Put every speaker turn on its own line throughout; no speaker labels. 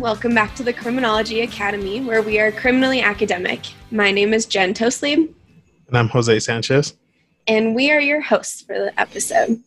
Welcome back to the Criminology Academy, where we are criminally academic. My name is Jen Tostlebe.
And I'm Jose Sanchez.
And we are your hosts for the episode.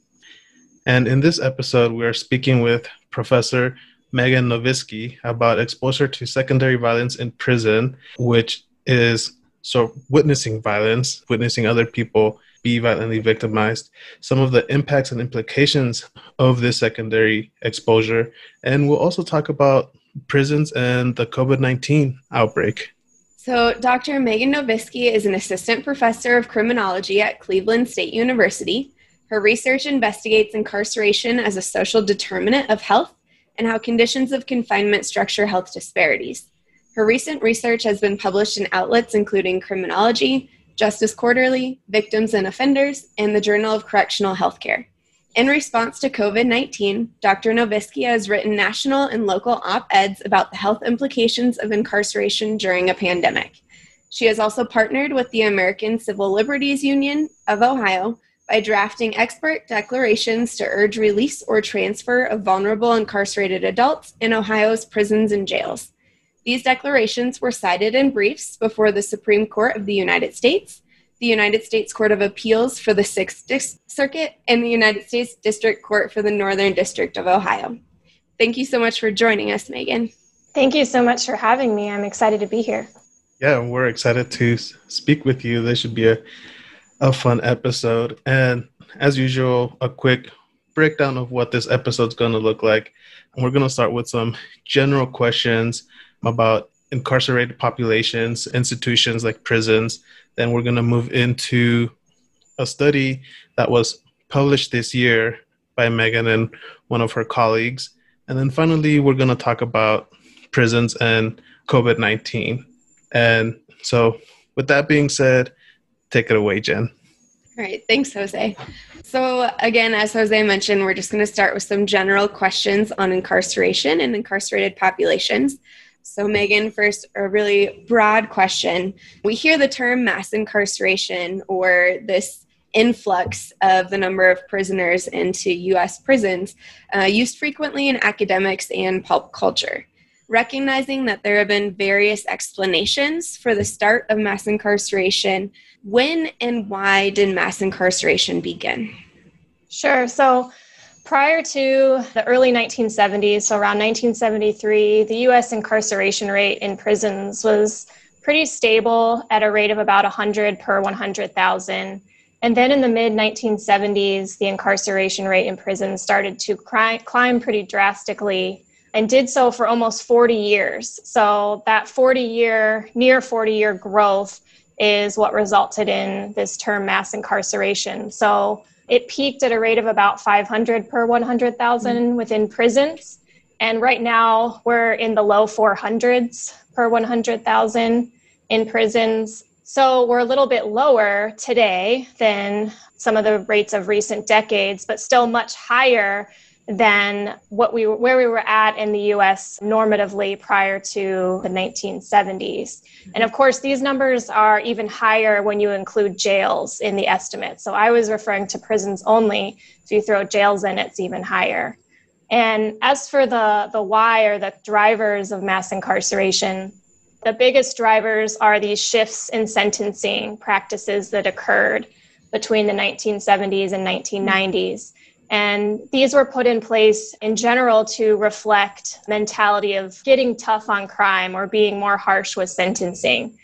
And in this episode, we are speaking with Professor Meghan Novisky about exposure to secondary violence in prison, which is so witnessing violence, witnessing other people be violently victimized, some of the impacts and implications of this secondary exposure. And we'll also talk about prisons and the COVID 19 outbreak.
So, Dr. Meghan Novisky is an assistant professor of criminology at Cleveland State University. Her research investigates incarceration as a social determinant of health and how conditions of confinement structure health disparities. Her recent research has been published in outlets including Criminology, Justice Quarterly, Victims and Offenders, and the Journal of Correctional Healthcare. In response to COVID 19, Dr. Novisky has written national and local op eds about the health implications of incarceration during a pandemic. She has also partnered with the American Civil Liberties Union of Ohio by drafting expert declarations to urge release or transfer of vulnerable incarcerated adults in Ohio's prisons and jails. These declarations were cited in briefs before the Supreme Court of the United States, the United States Court of Appeals for the Sixth Dis- Circuit, and the United States District Court for the Northern District of Ohio. Thank you so much for joining us, Meghan.
Thank you so much for having me. I'm excited to be here.
Yeah, we're excited to speak with you. This should be a, a fun episode. And as usual, a quick breakdown of what this episode's going to look like. And we're going to start with some general questions about incarcerated populations, institutions like prisons. Then we're going to move into a study that was published this year by Meghan and one of her colleagues. And then finally, we're going to talk about prisons and COVID 19. And so, with that being said, take it away, Jen.
All right. Thanks, Jose. So, again, as Jose mentioned, we're just going to start with some general questions on incarceration and incarcerated populations. So, Meghan, first, a really broad question. We hear the term mass incarceration or this influx of the number of prisoners into US prisons uh, used frequently in academics and pulp culture. Recognizing that there have been various explanations for the start of mass incarceration, when and why did mass incarceration begin?
Sure. So, Prior to the early 1970s, so around 1973, the US incarceration rate in prisons was pretty stable at a rate of about 100 per 100,000. And then in the mid 1970s, the incarceration rate in prisons started to climb pretty drastically and did so for almost 40 years. So that 40 year, near 40 year growth is what resulted in this term mass incarceration. So it peaked at a rate of about 500 per 100,000 mm-hmm. within prisons. And right now, we're in the low 400s per 100,000 in prisons. So we're a little bit lower today than some of the rates of recent decades, but still much higher than what we where we were at in the US normatively prior to the 1970s. And of course these numbers are even higher when you include jails in the estimate. So I was referring to prisons only. If you throw jails in it's even higher. And as for the the why or the drivers of mass incarceration, the biggest drivers are these shifts in sentencing practices that occurred between the 1970s and 1990s. And these were put in place in general to reflect mentality of getting tough on crime or being more harsh with sentencing.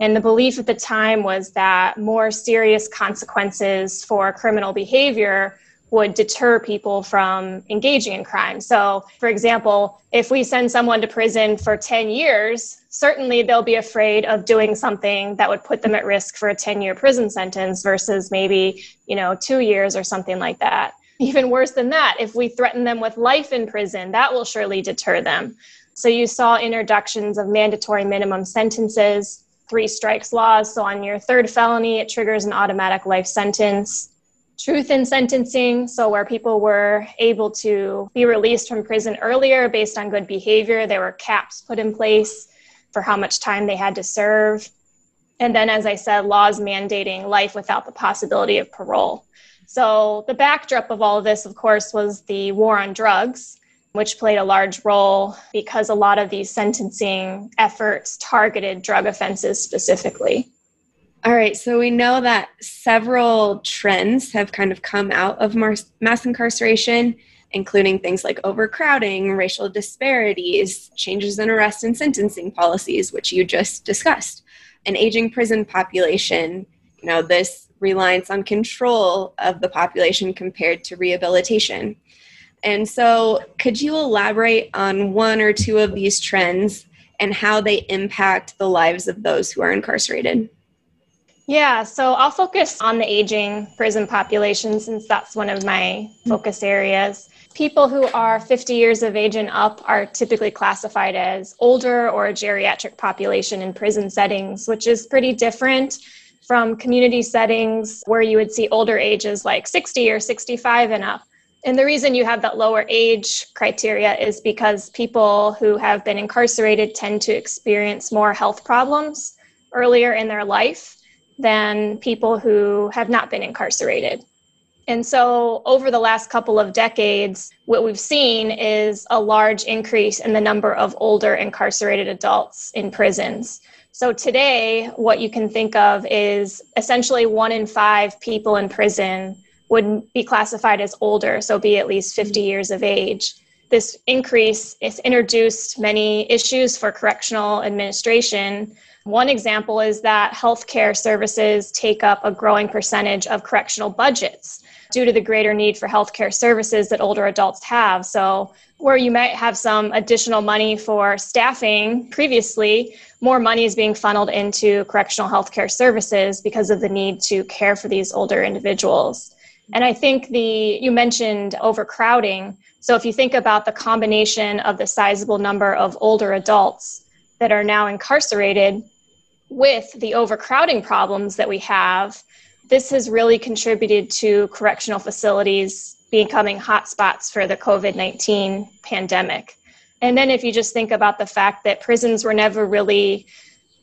And the belief at the time was that more serious consequences for criminal behavior would deter people from engaging in crime. So, for example, if we send someone to prison for 10 years, certainly they'll be afraid of doing something that would put them at risk for a 10 year prison sentence versus maybe, you know, 2 years or something like that. Even worse than that, if we threaten them with life in prison, that will surely deter them. So you saw introductions of mandatory minimum sentences, three strikes laws. So on your third felony, it triggers an automatic life sentence. Truth in sentencing, so where people were able to be released from prison earlier based on good behavior, there were caps put in place for how much time they had to serve. And then, as I said, laws mandating life without the possibility of parole. So, the backdrop of all of this, of course, was the war on drugs. which played a large role because a lot of these sentencing efforts targeted drug offenses specifically.
All right, so we know that several trends have kind of come out of mass incarceration, including things like overcrowding, racial disparities, changes in arrest and sentencing policies, which you just discussed, an aging prison population, you know, this reliance on control of the population compared to rehabilitation. And so, could you elaborate on one or two of these trends and how they impact the lives of those who are incarcerated?
Yeah, so I'll focus on the aging prison population since that's one of my focus areas. People who are 50 years of age and up are typically classified as older or geriatric population in prison settings, which is pretty different from community settings where you would see older ages like 60 or 65 and up. And the reason you have that lower age criteria is because people who have been incarcerated tend to experience more health problems earlier in their life than people who have not been incarcerated. And so, over the last couple of decades, what we've seen is a large increase in the number of older incarcerated adults in prisons. So, today, what you can think of is essentially one in five people in prison would be classified as older, so be at least 50 mm-hmm. years of age. This increase has introduced many issues for correctional administration one example is that healthcare services take up a growing percentage of correctional budgets due to the greater need for healthcare services that older adults have. So, where you might have some additional money for staffing previously, more money is being funneled into correctional healthcare services because of the need to care for these older individuals. And I think the you mentioned overcrowding. So if you think about the combination of the sizable number of older adults that are now incarcerated with the overcrowding problems that we have, this has really contributed to correctional facilities becoming hotspots for the COVID 19 pandemic. And then, if you just think about the fact that prisons were never really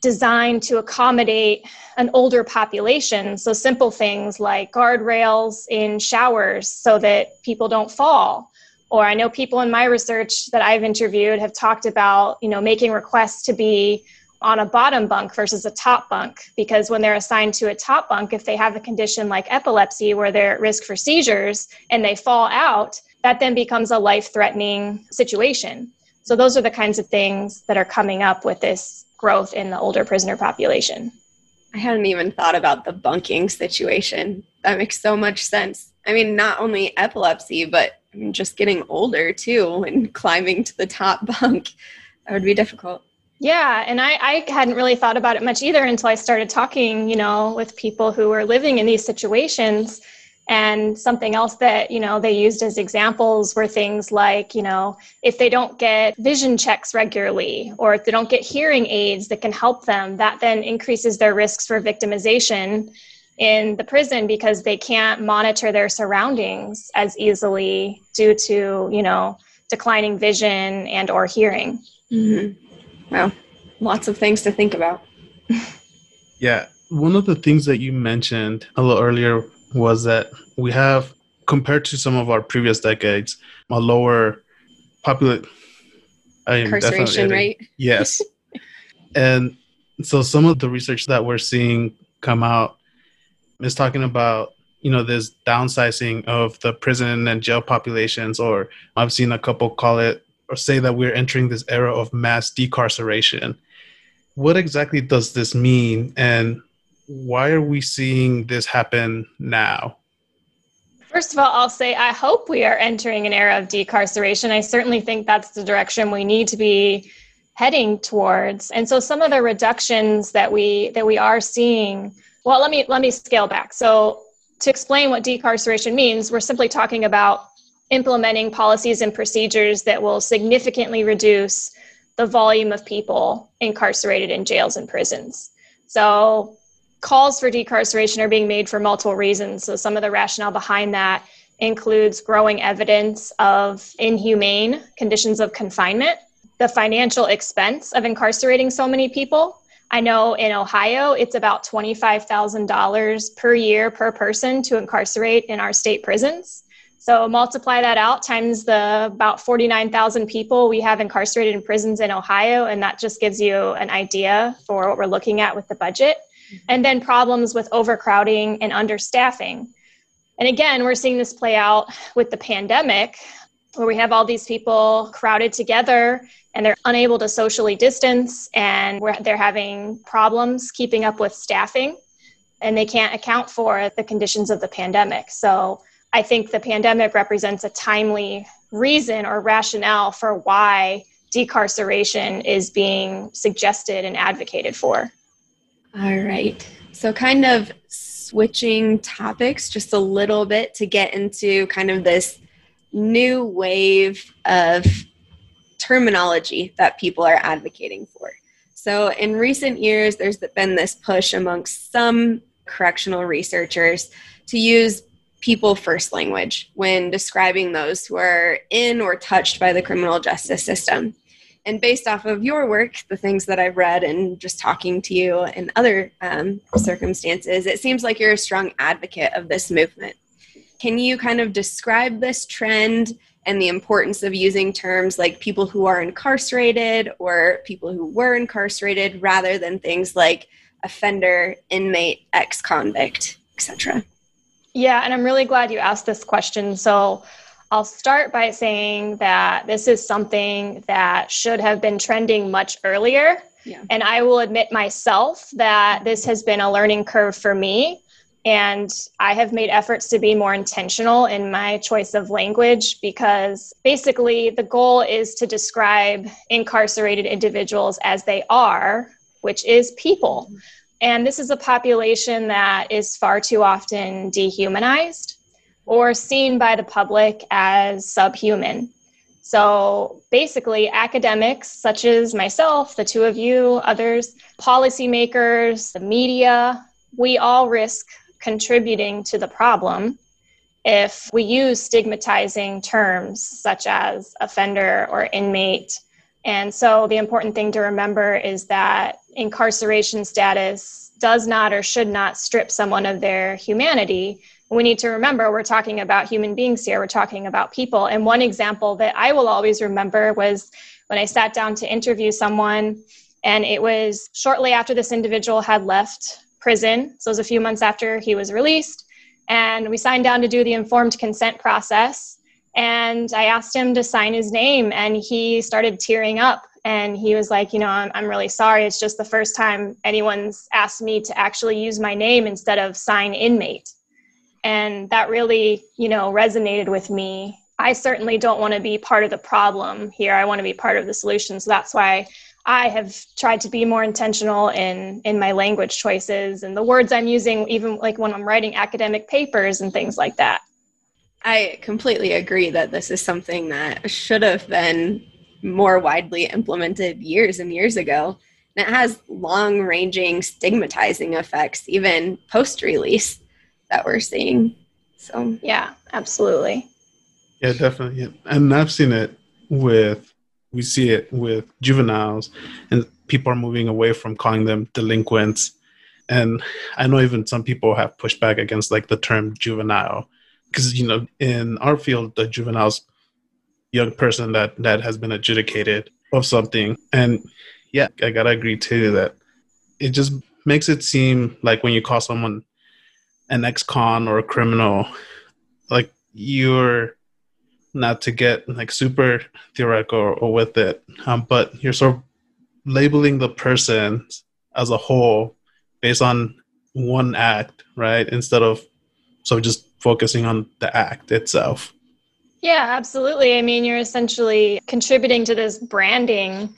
designed to accommodate an older population, so simple things like guardrails in showers so that people don't fall. Or I know people in my research that I've interviewed have talked about, you know, making requests to be on a bottom bunk versus a top bunk because when they're assigned to a top bunk if they have a condition like epilepsy where they're at risk for seizures and they fall out that then becomes a life threatening situation. So those are the kinds of things that are coming up with this growth in the older prisoner population.
I hadn't even thought about the bunking situation. That makes so much sense. I mean not only epilepsy but just getting older too and climbing to the top bunk. That would be difficult
yeah, and I, I hadn't really thought about it much either until I started talking, you know, with people who were living in these situations. And something else that, you know, they used as examples were things like, you know, if they don't get vision checks regularly or if they don't get hearing aids that can help them, that then increases their risks for victimization in the prison because they can't monitor their surroundings as easily due to, you know, declining vision and or hearing.
Mm-hmm. Wow. Lots of things to think about.
yeah. One of the things that you mentioned a little earlier was that we have, compared to some of our previous decades, a lower population.
Incarceration rate.
Yes. and so some of the research that we're seeing come out is talking about you know this downsizing of the prison and jail populations or i've seen a couple call it or say that we're entering this era of mass decarceration. What exactly does this mean, and why are we seeing this happen now?
First of all, I'll say I hope we are entering an era of decarceration. I certainly think that's the direction we need to be heading towards. And so some of the reductions that we that we are seeing, well, let me let me scale back. So to explain what decarceration means, we're simply talking about implementing policies and procedures that will significantly reduce the volume of people incarcerated in jails and prisons. So, calls for decarceration are being made for multiple reasons. So, some of the rationale behind that includes growing evidence of inhumane conditions of confinement, the financial expense of incarcerating so many people. I know in Ohio, it's about $25,000 per year per person to incarcerate in our state prisons. So multiply that out times the about 49,000 people we have incarcerated in prisons in Ohio, and that just gives you an idea for what we're looking at with the budget. Mm-hmm. And then problems with overcrowding and understaffing. And again, we're seeing this play out with the pandemic, where we have all these people crowded together and they're unable to socially distance and they're having problems keeping up with staffing and they can't account for the conditions of the pandemic. So I think the pandemic represents a timely reason or rationale for why decarceration is being suggested and advocated for.
All right. So, kind of switching topics just a little bit to get into kind of this new wave of terminology that people are advocating for. So, in recent years, there's been this push amongst some correctional researchers to use people first language when describing those who are in or touched by the criminal justice system. And based off of your work, the things that I've read, and just talking to you in other um, circumstances, it seems like you're a strong advocate of this movement. Can you kind of describe this trend and the importance of using terms like people who are incarcerated or people who were incarcerated rather than things like offender, inmate, ex convict, etc.?
Yeah, and I'm really glad you asked this question. So I'll start by saying that this is something that should have been trending much earlier. Yeah. And I will admit myself that this has been a learning curve for me. And I have made efforts to be more intentional in my choice of language because basically the goal is to describe incarcerated individuals as they are, which is people. And this is a population that is far too often dehumanized or seen by the public as subhuman. So basically, academics such as myself, the two of you, others, policymakers, the media, we all risk contributing to the problem if we use stigmatizing terms such as offender or inmate. And so the important thing to remember is that incarceration status does not or should not strip someone of their humanity. We need to remember we're talking about human beings here, we're talking about people. And one example that I will always remember was when I sat down to interview someone, and it was shortly after this individual had left prison. So it was a few months after he was released. And we signed down to do the informed consent process. And I asked him to sign his name, and he started tearing up and he was like you know I'm, I'm really sorry. It's just the first time anyone's asked me to actually use my name instead of sign inmate. And that really you know resonated with me. I certainly don't want to be part of the problem here. I want to be part of the solution. So that's why i have tried to be more intentional in in my language choices and the words i'm using even like when i'm writing academic papers and things like that.
I completely agree that this is something that should have been more widely implemented years and years ago. And it has long ranging stigmatizing effects, even post release, that we're seeing. So,
yeah, absolutely.
Yeah, definitely. And I've seen it with, we see it with juveniles, and people are moving away from calling them delinquents. And I know even some people have pushed back against like the term juvenile because, you know, in our field, the juveniles young person that that has been adjudicated of something. And yeah i gotta agree too that it just makes it seem like when you call someone an ex-con or a criminal like you're not to get like super theoretical or, or with it um, but you're sort of labeling the person as a whole based on one act right? Instead of so just focusing on the act itself
yeah, absolutely. I mean, you're essentially contributing to this branding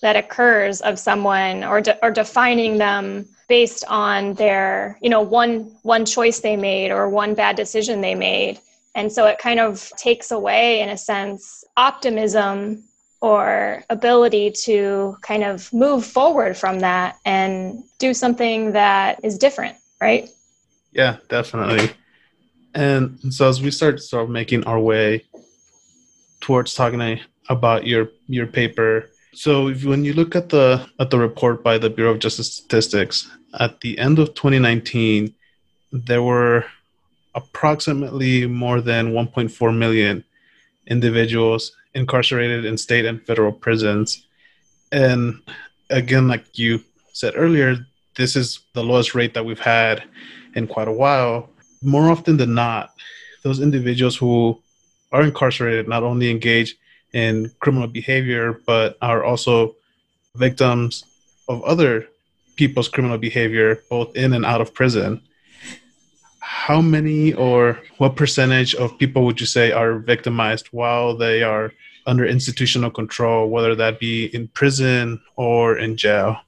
that occurs of someone or de- or defining them based on their, you know, one one choice they made or one bad decision they made. And so it kind of takes away in a sense optimism or ability to kind of move forward from that and do something that is different, right?
Yeah, definitely. And so as we start sort of making our way towards talking about your your paper, so if, when you look at the at the report by the Bureau of Justice Statistics at the end of 2019, there were approximately more than 1.4 million individuals incarcerated in state and federal prisons. And again, like you said earlier, this is the lowest rate that we've had in quite a while. More often than not, those individuals who are incarcerated not only engage in criminal behavior, but are also victims of other people's criminal behavior, both in and out of prison. How many or what percentage of people would you say are victimized while they are under institutional control, whether that be in prison or in jail?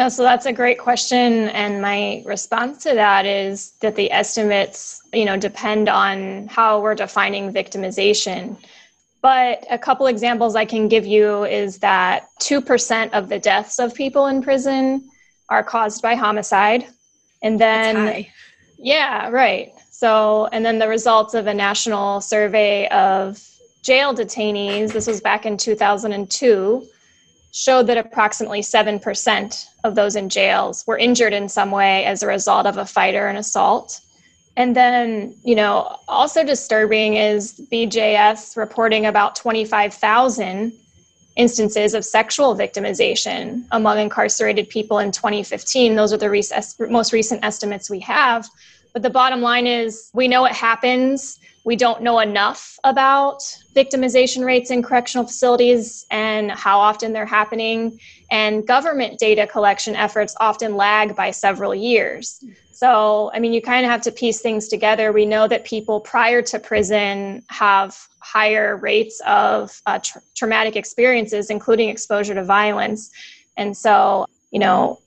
Yeah, so that's a great question. And my response to that is that the estimates, you know, depend on how we're defining victimization. But a couple examples I can give you is that 2% of the deaths of people in prison are caused by homicide. And then, yeah, right. So, and then the results of a national survey of jail detainees, this was back in 2002, showed that approximately 7% of those in jails were injured in some way as a result of a fight or an assault. And then, you know, also disturbing is BJS reporting about 25,000 instances of sexual victimization among incarcerated people in 2015. Those are the re- most recent estimates we have. But the bottom line is we know it happens. We don't know enough about victimization rates in correctional facilities and how often they're happening. And government data collection efforts often lag by several years. So, I mean, you kind of have to piece things together. We know that people prior to prison have higher rates of uh, tra- traumatic experiences, including exposure to violence. And so, you know,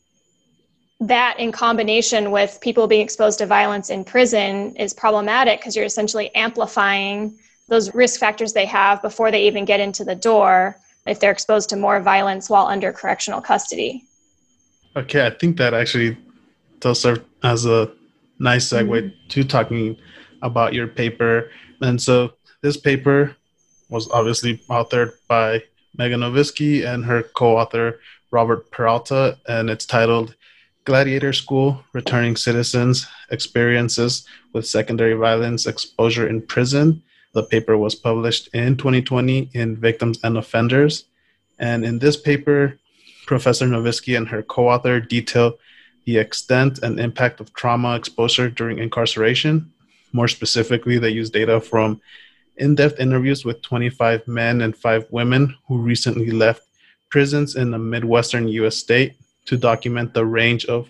that in combination with people being exposed to violence in prison is problematic because you're essentially amplifying those risk factors they have before they even get into the door if they're exposed to more violence while under correctional custody.
Okay, I think that actually does serve as a nice segue mm-hmm. to talking about your paper. And so this paper was obviously authored by Meghan Novisky and her co-author Robert Peralta, and it's titled Gladiator School Returning Citizens Experiences with Secondary Violence Exposure in Prison. The paper was published in 2020 in Victims and Offenders. And in this paper, Professor Novisky and her co author detail the extent and impact of trauma exposure during incarceration. More specifically, they use data from in depth interviews with 25 men and 5 women who recently left prisons in a Midwestern US state to document the range of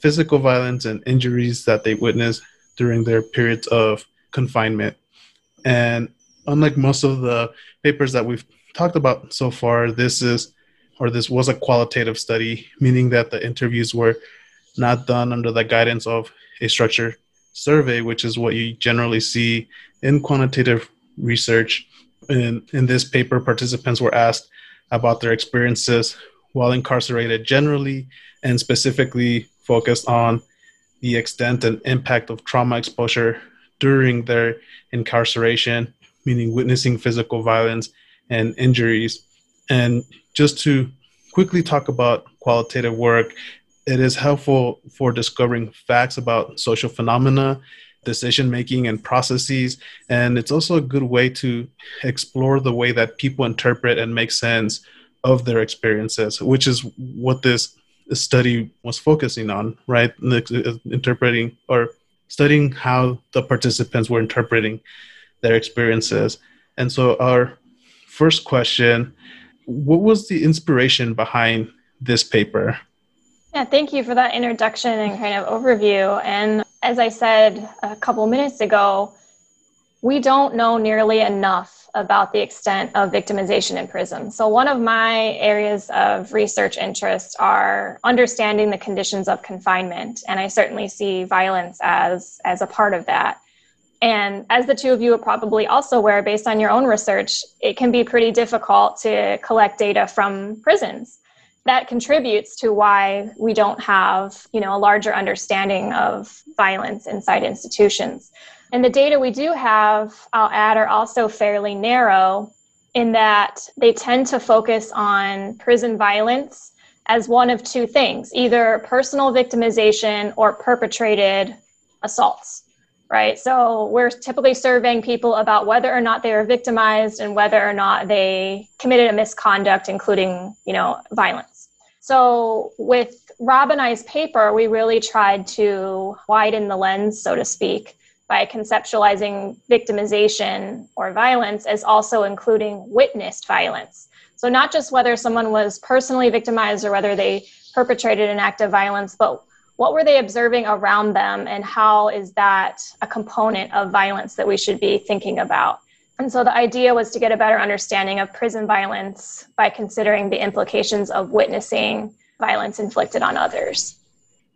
physical violence and injuries that they witnessed during their periods of confinement. And unlike most of the papers that we've talked about so far, this is or this was a qualitative study, meaning that the interviews were not done under the guidance of a structured survey, which is what you generally see in quantitative research. In, in this paper, participants were asked about their experiences while incarcerated generally and specifically focused on the extent and impact of trauma exposure during their incarceration, meaning witnessing physical violence and injuries. And just to quickly talk about qualitative work, it is helpful for discovering facts about social phenomena, decision making, and processes. And it's also a good way to explore the way that people interpret and make sense of their experiences, which is what this study was focusing on, right? Uh, interpreting or studying how the participants were interpreting their experiences. And so, our first question what was the inspiration behind this paper?
Yeah, thank you for that introduction and kind of overview. And as I said a couple minutes ago, we don't know nearly enough about the extent of victimization in prison. So, one of my areas of research interest are understanding the conditions of confinement, and I certainly see violence as as a part of that. And as the two of you are probably also aware, based on your own research, it can be pretty difficult to collect data from prisons. That contributes to why we don't have, you know, a larger understanding of violence inside institutions. And the data we do have, I'll add, are also fairly narrow in that they tend to focus on prison violence as one of two things either personal victimization or perpetrated assaults. right? So we're typically surveying people about whether or not they were victimized and whether or not they committed a misconduct, including, you know, violence. So with Rob and I's paper, we really tried to widen the lens, so to speak, by conceptualizing victimization or violence as also including witnessed violence. So not just whether someone was personally victimized or whether they perpetrated an act of violence, but what were they observing around them and how is that a component of violence that we should be thinking about and so the idea was to get a better understanding of prison violence by considering the implications of witnessing violence inflicted on others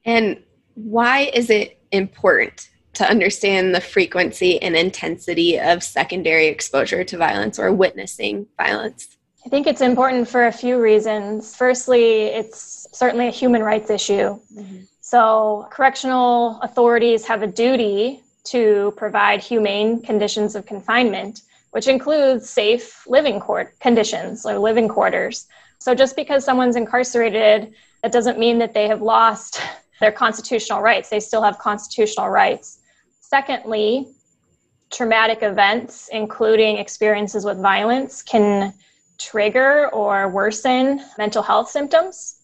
and why is it important to understand the frequency and intensity of secondary exposure to violence or witnessing violence
I think it's important for a few reasons. Firstly, it's certainly a human rights issue. Mm-hmm. So, correctional authorities have a duty to provide humane conditions of confinement, which includes safe living court conditions or living quarters. So, just because someone's incarcerated, that doesn't mean that they have lost their constitutional rights. They still have constitutional rights. Secondly, traumatic events, including experiences with violence, can trigger or worsen mental health symptoms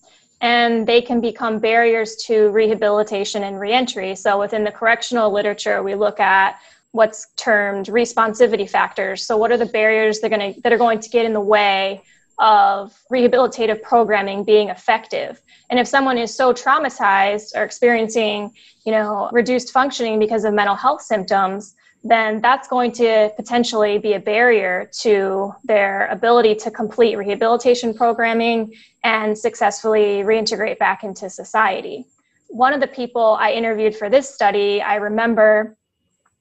and they can become barriers to rehabilitation and reentry. So within the correctional literature, we look at what's termed responsivity factors. So what are the barriers that are going to, that are going to get in the way of rehabilitative programming being effective? And if someone is so traumatized or experiencing, you know, reduced functioning because of mental health symptoms, then that's going to potentially be a barrier to their ability to complete rehabilitation programming and successfully reintegrate back into society. One of the people I interviewed for this study, I remember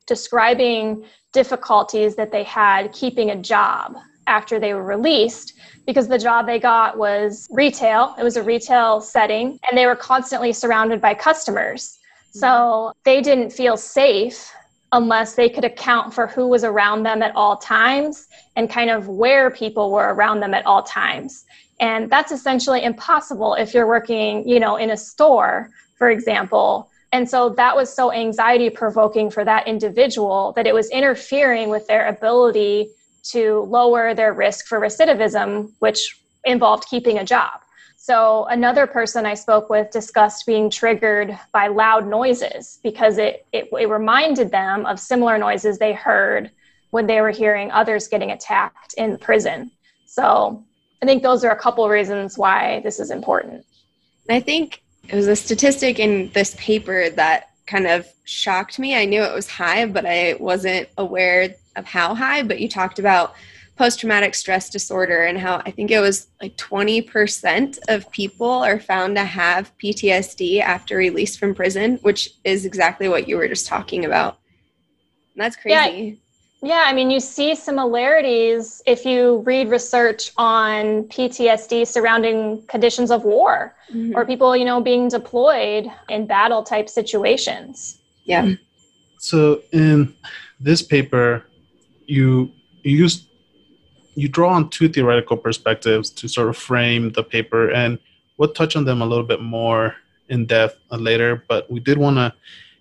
describing difficulties that they had keeping a job after they were released because the job they got was retail. It was a retail setting, and they were constantly surrounded by customers. Mm-hmm. So they didn't feel safe unless they could account for who was around them at all times and kind of where people were around them at all times. And that's essentially impossible if you're working, you know, in a store, for example. And so that was so anxiety provoking for that individual that it was interfering with their ability to lower their risk for recidivism, which involved keeping a job. So another person I spoke with discussed being triggered by loud noises because it, it, it reminded them of similar noises they heard when they were hearing others getting attacked in prison. So I think those are a couple reasons why this is important.
I think it was a statistic in this paper that kind of shocked me. I knew it was high, but I wasn't aware of how high. But you talked about post traumatic stress disorder and how I think it was like 20% of people are found to have PTSD after release from prison, which is exactly what you were just talking about. And that's crazy.
Yeah. yeah, I mean, you see similarities if you read research on PTSD surrounding conditions of war mm-hmm. or people, you know, being deployed in battle type situations.
Yeah.
So in this paper, you you used you draw on two theoretical perspectives to sort of frame the paper, and we'll touch on them a little bit more in depth later. But we did want to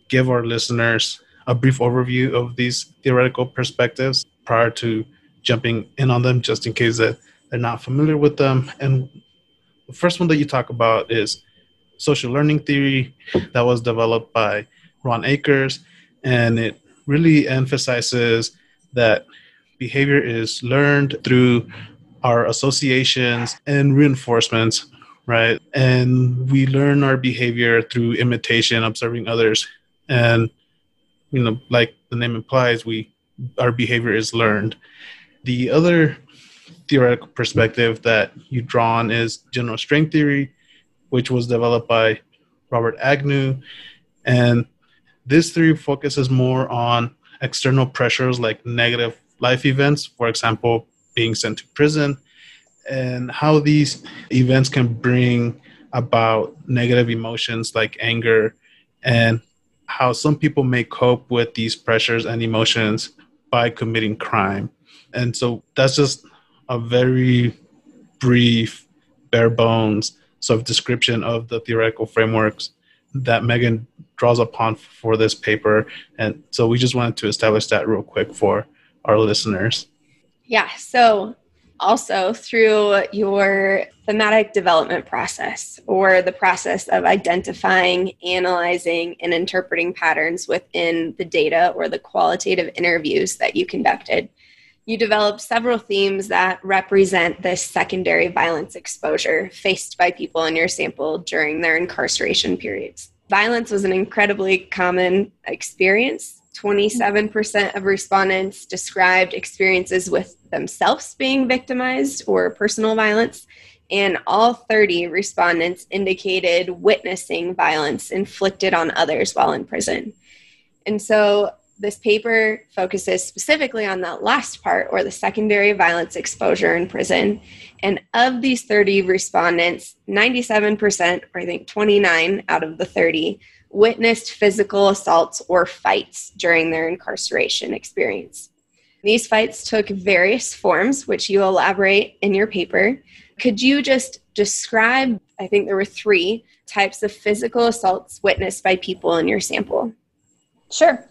give our listeners a brief overview of these theoretical perspectives prior to jumping in on them, just in case that they're not familiar with them. And the first one that you talk about is social learning theory that was developed by Ron Akers, and it really emphasizes that behavior is learned through our associations and reinforcements, right? And we learn our behavior through imitation, observing others. And, you know, like the name implies, we our behavior is learned. The other theoretical perspective that you draw on is general strain theory, which was developed by Robert Agnew. And this theory focuses more on external pressures like negative life events, for example, being sent to prison, and how these events can bring about negative emotions like anger, and how some people may cope with these pressures and emotions by committing crime. And so that's just a very brief, bare bones sort of description of the theoretical frameworks that Meghan draws upon for this paper. And so we just wanted to establish that real quick for our listeners.
Yeah. So also through your thematic development process or the process of identifying, analyzing, and interpreting patterns within the data or the qualitative interviews that you conducted. You developed several themes that represent this secondary violence exposure faced by people in your sample during their incarceration periods. Violence was an incredibly common experience 27% of respondents described experiences with themselves being victimized or personal violence, and all 30 respondents indicated witnessing violence inflicted on others while in prison. And so this paper focuses specifically on that last part or the secondary violence exposure in prison. And of these 30 respondents, 97%, or I think 29 out of the 30, witnessed physical assaults or fights during their incarceration experience. These fights took various forms, which you elaborate in your paper. Could you just describe? I think there were three types of physical assaults witnessed by people in your sample.
Sure.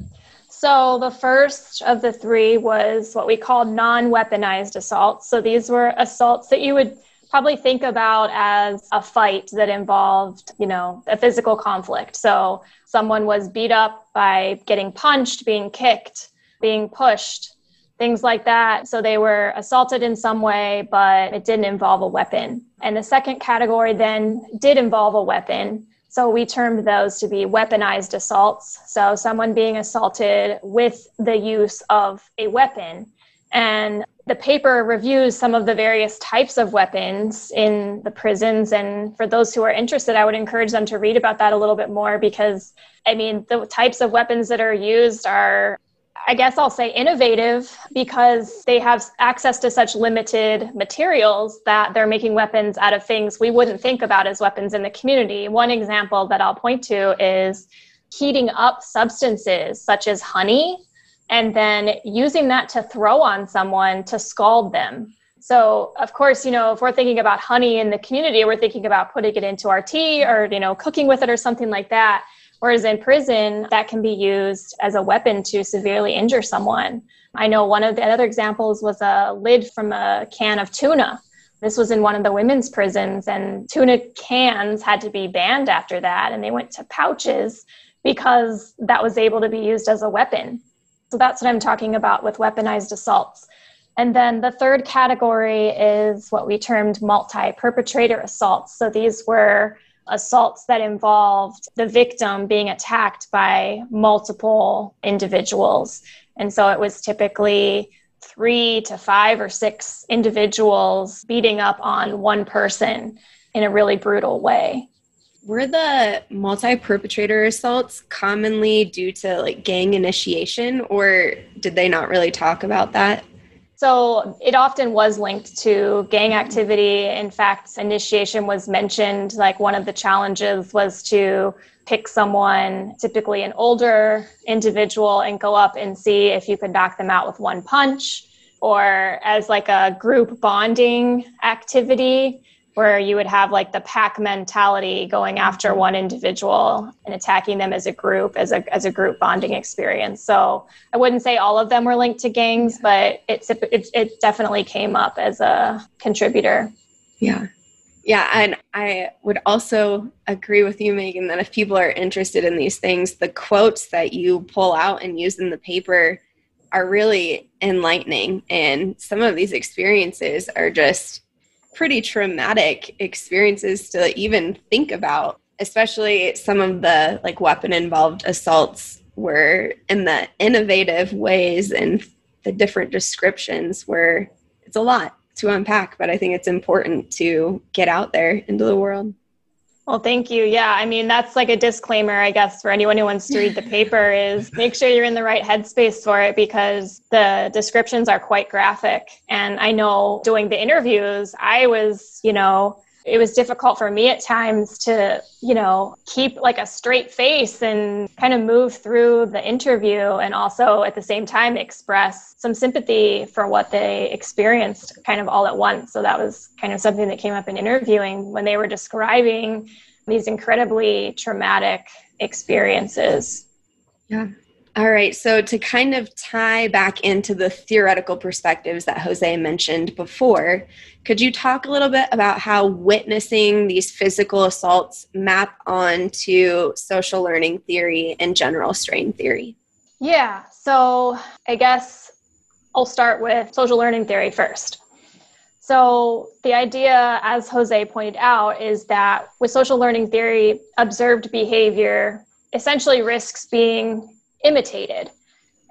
So, the first of the three was what we call non weaponized assaults. So, these were assaults that you would probably think about as a fight that involved, you know, a physical conflict. So someone was beat up by getting punched, being kicked, being pushed, things like that. So they were assaulted in some way, but it didn't involve a weapon. And the second category then did involve a weapon. So we termed those to be weaponized assaults. So someone being assaulted with the use of a weapon. And the paper reviews some of the various types of weapons in the prisons. And for those who are interested, I would encourage them to read about that a little bit more because, I mean, the types of weapons that are used are, I guess I'll say, innovative because they have access to such limited materials that they're making weapons out of things we wouldn't think about as weapons in the community. One example that I'll point to is heating up substances such as honey and then using that to throw on someone to scald them. So, of course, you know, if we're thinking about honey in the community, we're thinking about putting it into our tea or, you know, cooking with it or something like that. Whereas in prison, that can be used as a weapon to severely injure someone. I know one of the other examples was a lid from a can of tuna. This was in one of the women's prisons, and tuna cans had to be banned after that, and they went to pouches because that was able to be used as a weapon. So that's what I'm talking about with weaponized assaults. And then the third category is what we termed multi perpetrator assaults. So these were assaults that involved the victim being attacked by multiple individuals. And so it was typically three to five or six individuals beating up on one person in a really brutal way
were the multi-perpetrator assaults commonly due to like gang initiation or did they not really talk about that
so it often was linked to gang activity. In fact initiation was mentioned like one of the challenges was to pick someone typically an older individual and go up and see if you could knock them out with one punch or as like a group bonding activity where you would have like the pack mentality going after mm-hmm. one individual and attacking them as a group as a as a group bonding experience. So i wouldn't say all of them were linked to gangs but it's it, it definitely came up as a contributor.
Yeah. Yeah and i would also agree with you meghan that if people are interested in these things the quotes that you pull out and use in the paper are really enlightening. And some of these experiences are just pretty traumatic experiences to even think about, especially some of the like weapon involved assaults were in the innovative ways and the different descriptions where it's a lot to unpack, but I think it's important to get out there into the world.
Well, thank you. Yeah, I mean, that's like a disclaimer, I guess, for anyone who wants to read the paper is make sure you're in the right headspace for it because the descriptions are quite graphic. And I know doing the interviews, I was, you know, it was difficult for me at times to, you know, keep like a straight face and kind of move through the interview and also at the same time express some sympathy for what they experienced kind of all at once. So that was kind of something that came up in interviewing when they were describing these incredibly traumatic experiences.
Yeah. All right. So, to kind of tie back into the theoretical perspectives that Jose mentioned before, could you talk a little bit about how witnessing these physical assaults map onto social learning theory and general strain theory?
Yeah. So, I guess I'll start with social learning theory first. So, the idea, as Jose pointed out, is that with social learning theory, observed behavior essentially risks being imitated.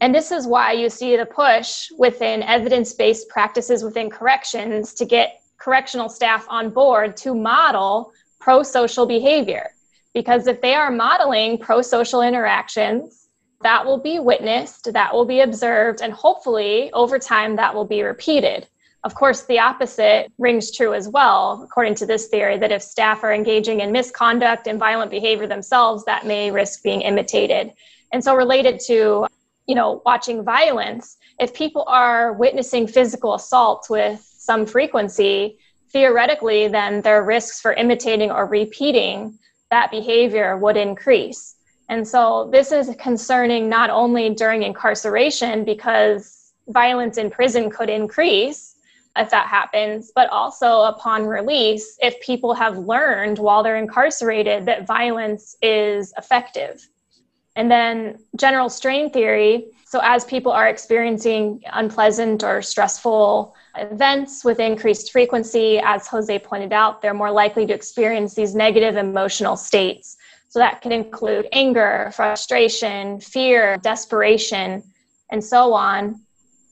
And this is why you see the push within evidence based practices within corrections to get correctional staff on board to model pro social behavior. Because if they are modeling pro social interactions, that will be witnessed, that will be observed, and hopefully over time that will be repeated. Of course, the opposite rings true as well, according to this theory, that if staff are engaging in misconduct and violent behavior themselves, that may risk being imitated. And so, related to, you know, watching violence, if people are witnessing physical assault with some frequency, theoretically, then their risks for imitating or repeating that behavior would increase. And so, this is concerning not only during incarceration because violence in prison could increase if that happens, but also upon release if people have learned while they're incarcerated that violence is effective. And then general strain theory. So, as people are experiencing unpleasant or stressful events with increased frequency, as Jose pointed out, they're more likely to experience these negative emotional states. So, that can include anger, frustration, fear, desperation, and so on.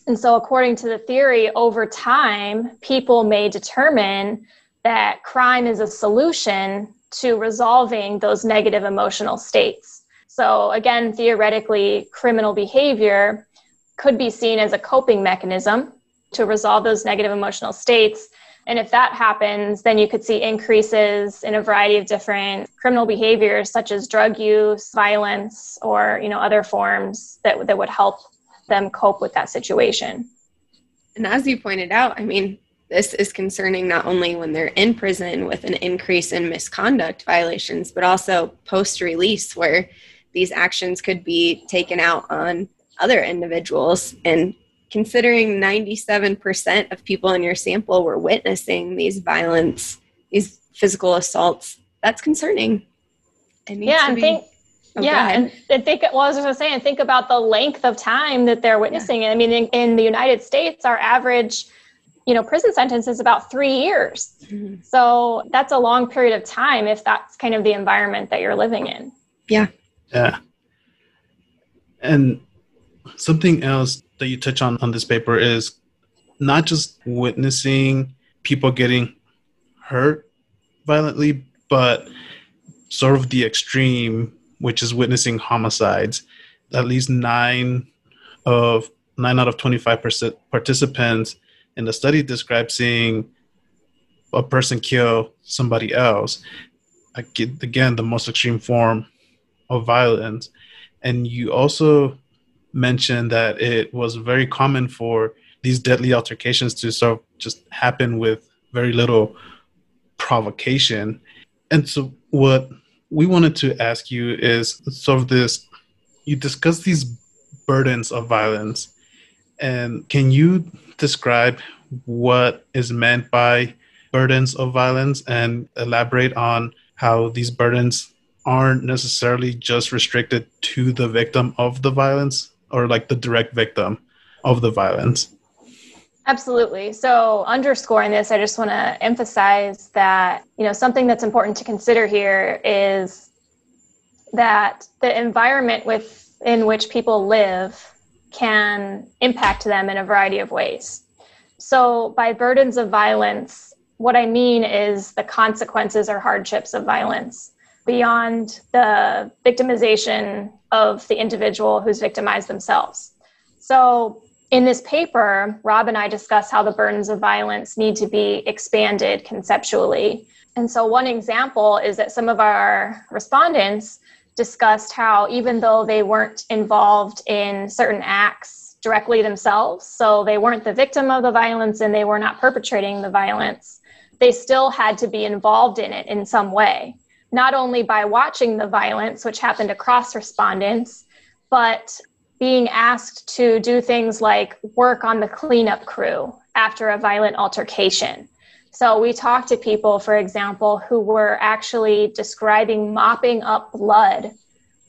And so, according to the theory, over time, people may determine that crime is a solution to resolving those negative emotional states. So, again, theoretically, criminal behavior could be seen as a coping mechanism to resolve those negative emotional states. And if that happens, then you could see increases in a variety of different criminal behaviors, such as drug use, violence, or you know other forms that that would help them cope with that situation.
And as you pointed out, I mean, this is concerning not only when they're in prison with an increase in misconduct violations, but also post release, where these actions could be taken out on other individuals. And considering 97% of people in your sample were witnessing these violence, these physical assaults, that's concerning.
yeah, I think. Oh, yeah, and, and think. Well, I was going to say, and think about the length of time that they're witnessing. Yeah. I mean, in, in the United States, our average you know prison sentence is about three years mm-hmm. so that's a long period of time if that's kind of the environment that you're living in
yeah
yeah. And something else that you touch on on this paper is not just witnessing people getting hurt violently, but sort of the extreme, which is witnessing homicides. At least nine of nine out of 25% participants in the study described seeing a person kill somebody else. Again, the most extreme form of violence. And you also mentioned that it was very common for these deadly altercations to sort of just happen with very little provocation. And so, what we wanted to ask you is sort of this you discuss these burdens of violence. And can you describe what is meant by burdens of violence and elaborate on how these burdens aren't necessarily just restricted to the victim of the violence or like the direct victim of the violence.
Absolutely. So, underscoring this, I just want to emphasize that, you know, something that's important to consider here is that the environment within which people live can impact them in a variety of ways. So, by burdens of violence, what I mean is the consequences or hardships of violence beyond the victimization of the individual who's victimized themselves. So, in this paper, Rob and I discuss how the burdens of violence need to be expanded conceptually. And so, one example is that some of our respondents discussed how, even though they weren't involved in certain acts directly themselves, so they weren't the victim of the violence and they were not perpetrating the violence, they still had to be involved in it in some way. Not only by watching the violence, which happened across respondents, but being asked to do things like work on the cleanup crew after a violent altercation. So we talked to people, for example, who were actually describing mopping up blood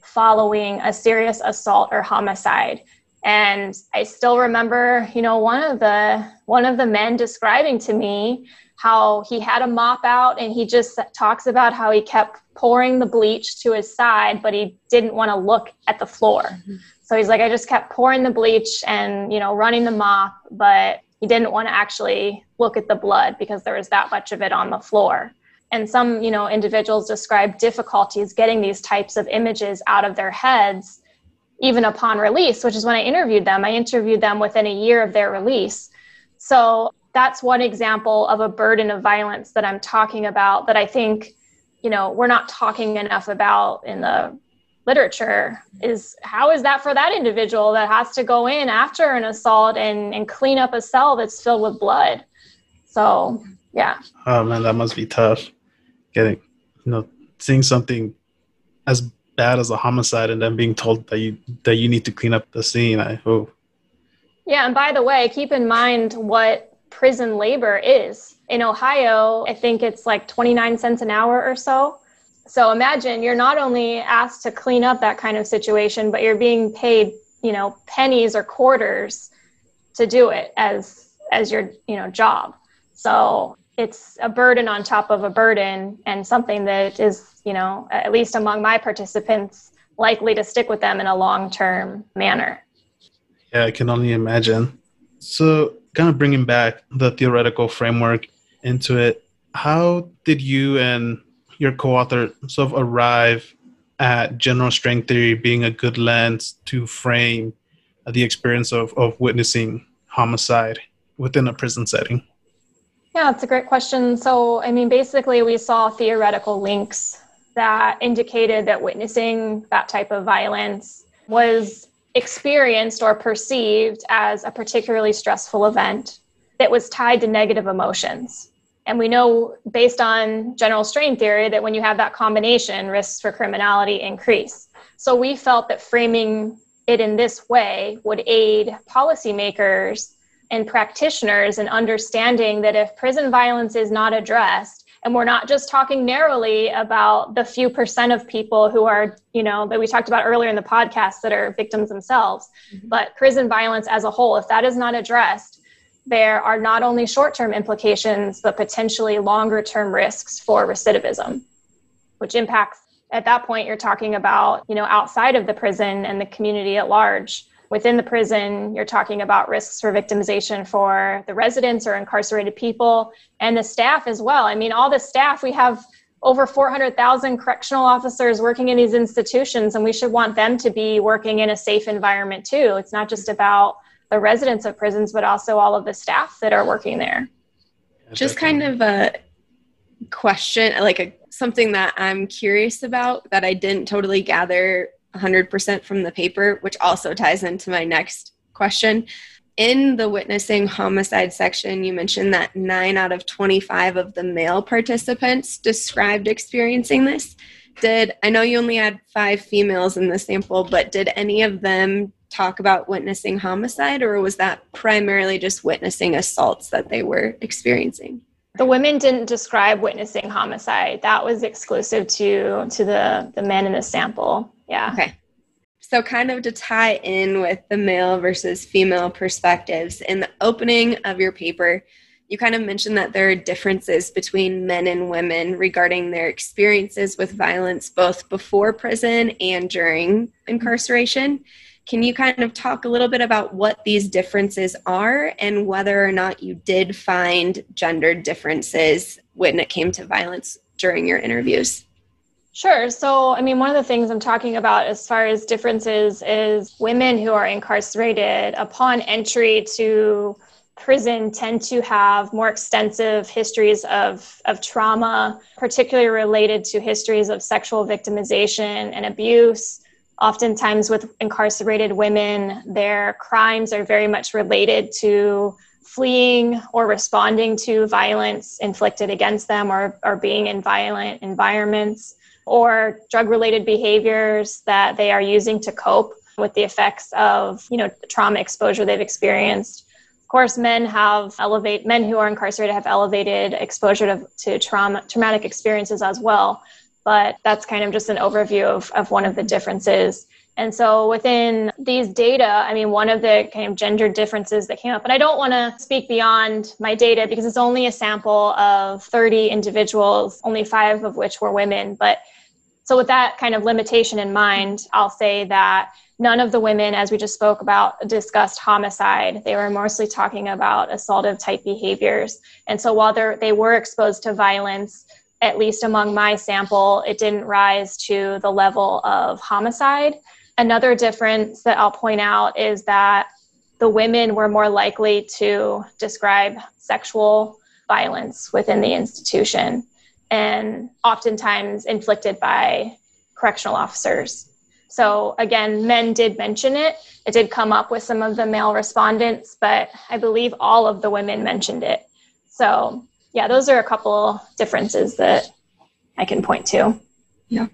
following a serious assault or homicide. And I still remember, you know, one of the one of the men describing to me how he had a mop out and he just talks about how he kept pouring the bleach to his side, but he didn't want to look at the floor. Mm-hmm. So he's like, I just kept pouring the bleach and, you know, running the mop, but he didn't want to actually look at the blood because there was that much of it on the floor. And some, you know, individuals describe difficulties getting these types of images out of their heads even upon release, which is when I interviewed them. I interviewed them within a year of their release. So that's one example of a burden of violence that I'm talking about that I think, you know, we're not talking enough about in the literature is how is that for that individual that has to go in after an assault and, and clean up a cell that's filled with blood? So yeah.
Oh man that must be tough. Getting you know seeing something as bad as a homicide and then being told that you that you need to clean up the scene i oh
yeah and by the way keep in mind what prison labor is in ohio i think it's like 29 cents an hour or so so imagine you're not only asked to clean up that kind of situation, but you're being paid, you know, pennies or quarters to do it as as your, you know, job. So it's a burden on top of a burden and something that is, you know, at least among my participants, likely to stick with them in a long-term manner.
Yeah, I can only imagine. So, kind of bringing back the theoretical framework into it, how did you and your co-author sort of arrive at general strain theory being a good lens to frame the experience of, of witnessing homicide within a prison setting?
Yeah, it's a great question. So, I mean, basically, we saw theoretical links that indicated that witnessing that type of violence was experienced or perceived as a particularly stressful event that was tied to negative emotions. And we know based on general strain theory that when you have that combination, risks for criminality increase. So we felt that framing it in this way would aid policymakers and practitioners in understanding that if prison violence is not addressed, and we're not just talking narrowly about the few percent of people who are, you know, that we talked about earlier in the podcast that are victims themselves, mm-hmm. but prison violence as a whole, if that is not addressed, there are not only short term implications, but potentially longer term risks for recidivism, which impacts at that point you're talking about you know outside of the prison and the community at large within the prison you're talking about risks for victimization for the residents or incarcerated people and the staff as well. I mean all the staff we have over 400,000 correctional officers working in these institutions and we should want them to be working in a safe environment too. It's not just about the residents of prisons, but also all of the staff that are working there.
Just kind of a question, like a something that I'm curious about that I didn't totally gather 100% from the paper, which also ties into my next question. In the witnessing homicide section, you mentioned that nine out of 25 of the male participants described experiencing this. Did I know you only had five females in the sample, but did any of them talk about witnessing homicide, or was that primarily just witnessing assaults that they were experiencing?
The women didn't describe witnessing homicide. That was exclusive to to the the men in the sample. Yeah.
Okay. So, kind of to tie in with the male versus female perspectives, in the opening of your paper, you kind of mentioned that there are differences between men and women regarding their experiences with violence both before prison and during incarceration. Can you kind of talk a little bit about what these differences are and whether or not you did find gender differences when it came to violence during your interviews?
Sure. So, I mean, one of the things I'm talking about as far as differences is women who are incarcerated upon entry to prison tend to have more extensive histories of, of trauma, particularly related to histories of sexual victimization and abuse oftentimes with incarcerated women, their crimes are very much related to fleeing or responding to violence inflicted against them or, or being in violent environments or drug related behaviors that they are using to cope with the effects of you know trauma exposure they've experienced. Of course men have elevate men who are incarcerated have elevated exposure to, to trauma traumatic experiences as well but that's kind of just an overview of, of one of the differences and so within these data, I mean, one of the kind of gender differences that came up, and I don't want to speak beyond my data because it's only a sample of 30 individuals, only five of which were women. But so with that kind of limitation in mind, I'll say that none of the women, as we just spoke about, discussed homicide. They were mostly talking about assaultive type behaviors. And so while they were exposed to violence, at least among my sample, it didn't rise to the level of homicide. Another difference that I'll point out is that the women were more likely to describe sexual violence within the institution and oftentimes inflicted by correctional officers. So, again, men did mention it. It did come up with some of the male respondents, but I believe all of the women mentioned it. So, yeah, those are a couple differences that I can point to.
Yeah.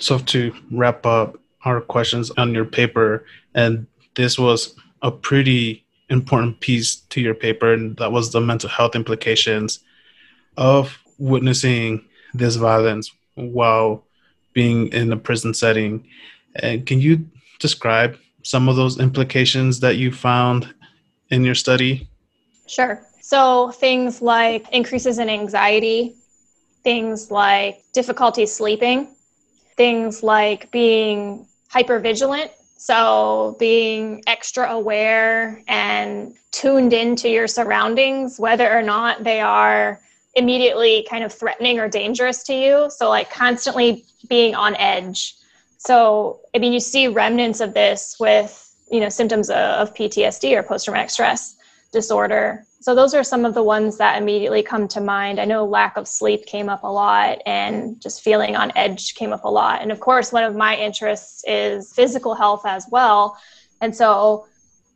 So, to wrap up, our questions on your paper, and this was a pretty important piece to your paper, and that was the mental health implications of witnessing this violence while being in a prison setting. And can you describe some of those implications that you found in your study?
Sure. So, things like increases in anxiety, things like difficulty sleeping, things like being hypervigilant. So, being extra aware and tuned into your surroundings, whether or not they are immediately kind of threatening or dangerous to you. So, like, constantly being on edge. So, I mean, you see remnants of this with, you know, symptoms of PTSD or post traumatic stress disorder so those are some of the ones that immediately come to mind. I know lack of sleep came up a lot and just feeling on edge came up a lot. And of course, one of my interests is physical health as well. And so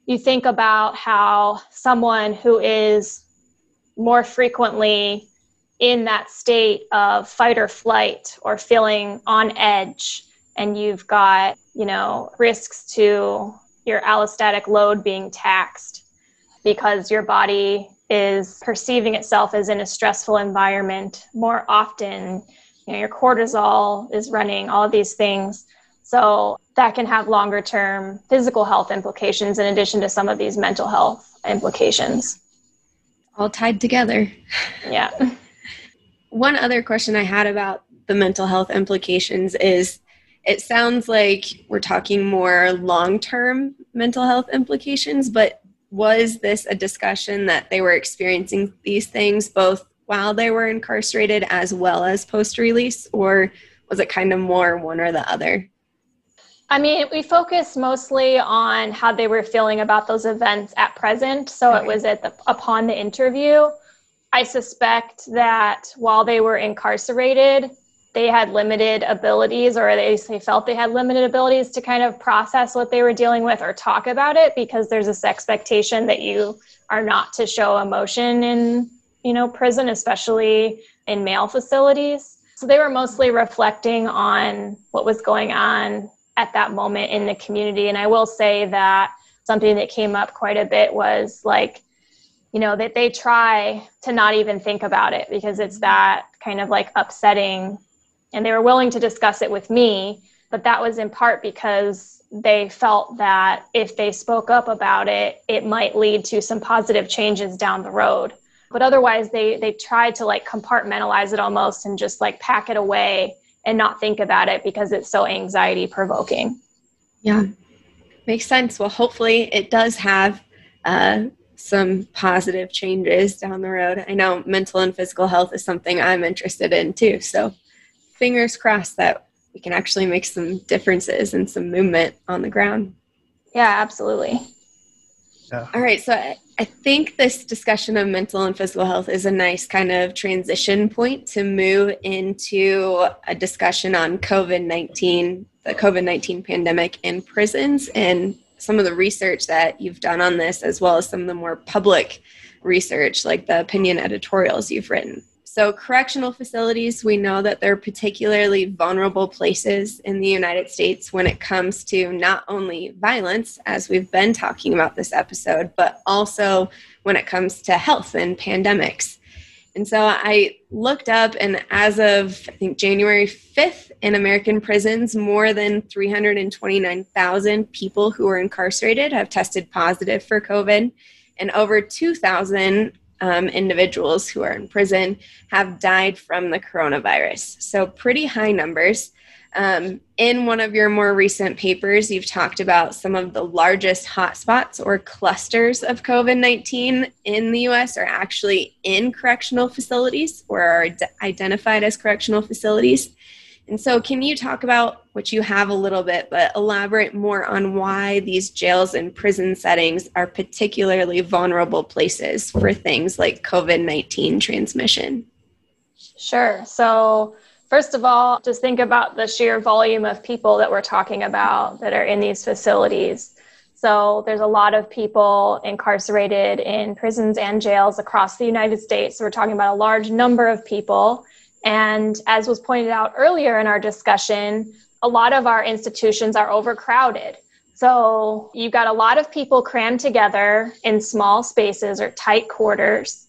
you think about how someone who is more frequently in that state of fight or flight or feeling on edge and you've got, you know, risks to your allostatic load being taxed because your body is perceiving itself as in a stressful environment more often. You know, your cortisol is running, all of these things. So that can have longer term physical health implications in addition to some of these mental health implications.
All tied together.
Yeah.
One other question I had about the mental health implications is it sounds like we're talking more long term mental health implications, but was this a discussion that they were experiencing these things both while they were incarcerated as well as post release, or was it kind of more one or the other?
I mean, we focused mostly on how they were feeling about those events at present. So okay. it was at the upon the interview. I suspect that while they were incarcerated, they had limited abilities or they, they felt they had limited abilities to kind of process what they were dealing with or talk about it because there's this expectation that you are not to show emotion in you know prison especially in male facilities. So they were mostly reflecting on what was going on at that moment in the community. And i will say that something that came up quite a bit was like you know that they try to not even think about it because it's mm-hmm. that kind of like upsetting and they were willing to discuss it with me but that was in part because they felt that if they spoke up about it it might lead to some positive changes down the road. But otherwise they they tried to like compartmentalize it almost and just like pack it away and not think about it because it's so anxiety provoking.
Yeah. Makes sense. Well hopefully it does have uh, some positive changes down the road. I know mental and physical health is something i'm interested in too so fingers crossed that we can actually make some differences and some movement on the ground.
Yeah, absolutely.
Yeah. All right. So I, I think this discussion of mental and physical health is a nice kind of transition point to move into a discussion on COVID 19, the COVID 19 pandemic in prisons, and some of the research that you've done on this, as well as some of the more public research, like the opinion editorials you've written. So, correctional facilities, we know that they're particularly vulnerable places in the United States when it comes to not only violence, as we've been talking about this episode, but also when it comes to health and pandemics. And so I looked up, and as of I think January 5th, in American prisons, more than 329,000 people who are incarcerated have tested positive for COVID, and over 2,000 um, individuals who are in prison have died from the coronavirus. So, pretty high numbers. Um, in one of your more recent papers, you've talked about some of the largest hotspots or clusters of COVID 19 in the US are actually in correctional facilities or are identified as correctional facilities. And so, can you talk about what you have a little bit, but elaborate more on why these jails and prison settings are particularly vulnerable places for things like COVID 19 transmission?
Sure. So, first of all, just think about the sheer volume of people that we're talking about that are in these facilities. So, there's a lot of people incarcerated in prisons and jails across the United States. So, we're talking about a large number of people and as was pointed out earlier in our discussion, a lot of our institutions are overcrowded. So you've got a lot of people crammed together in small spaces or tight quarters.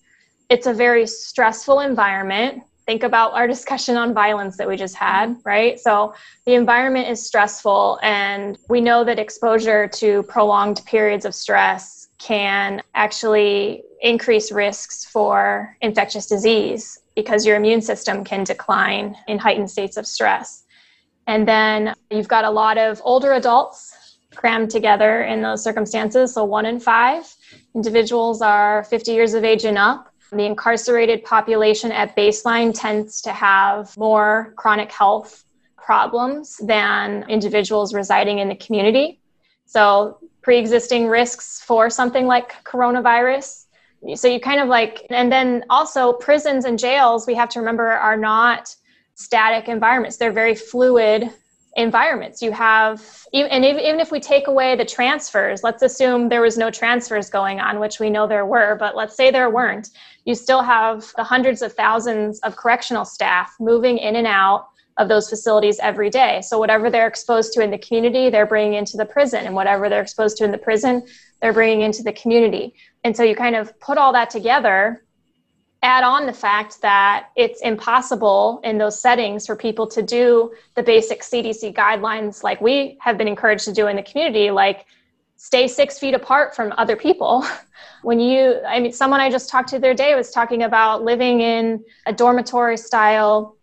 It's a very stressful environment. Think about our discussion on violence that we just had, right? So the environment is stressful, and we know that exposure to prolonged periods of stress can actually increase risks for infectious disease because your immune system can decline in heightened states of stress. And then you've got a lot of older adults crammed together in those circumstances. So, one in five individuals are 50 years of age and up. The incarcerated population at baseline tends to have more chronic health problems than individuals residing in the community. So, pre existing risks for something like coronavirus so you kind of like and then also prisons and jails we have to remember are not static environments. They're very fluid environments. You have and even if we take away the transfers let's assume there was no transfers going on which we know there were but let's say there weren't you still have the hundreds of thousands of correctional staff moving in and out of those facilities every day. So whatever they're exposed to in the community they're bringing into the prison and whatever they're exposed to in the prison they're bringing into the community and so you kind of put all that together, add on the fact that it's impossible in those settings for people to do the basic CDC guidelines like we have been encouraged to do in the community, like stay six feet apart from other people. When you, I mean, someone I just talked to the other day was talking about living in a dormitory style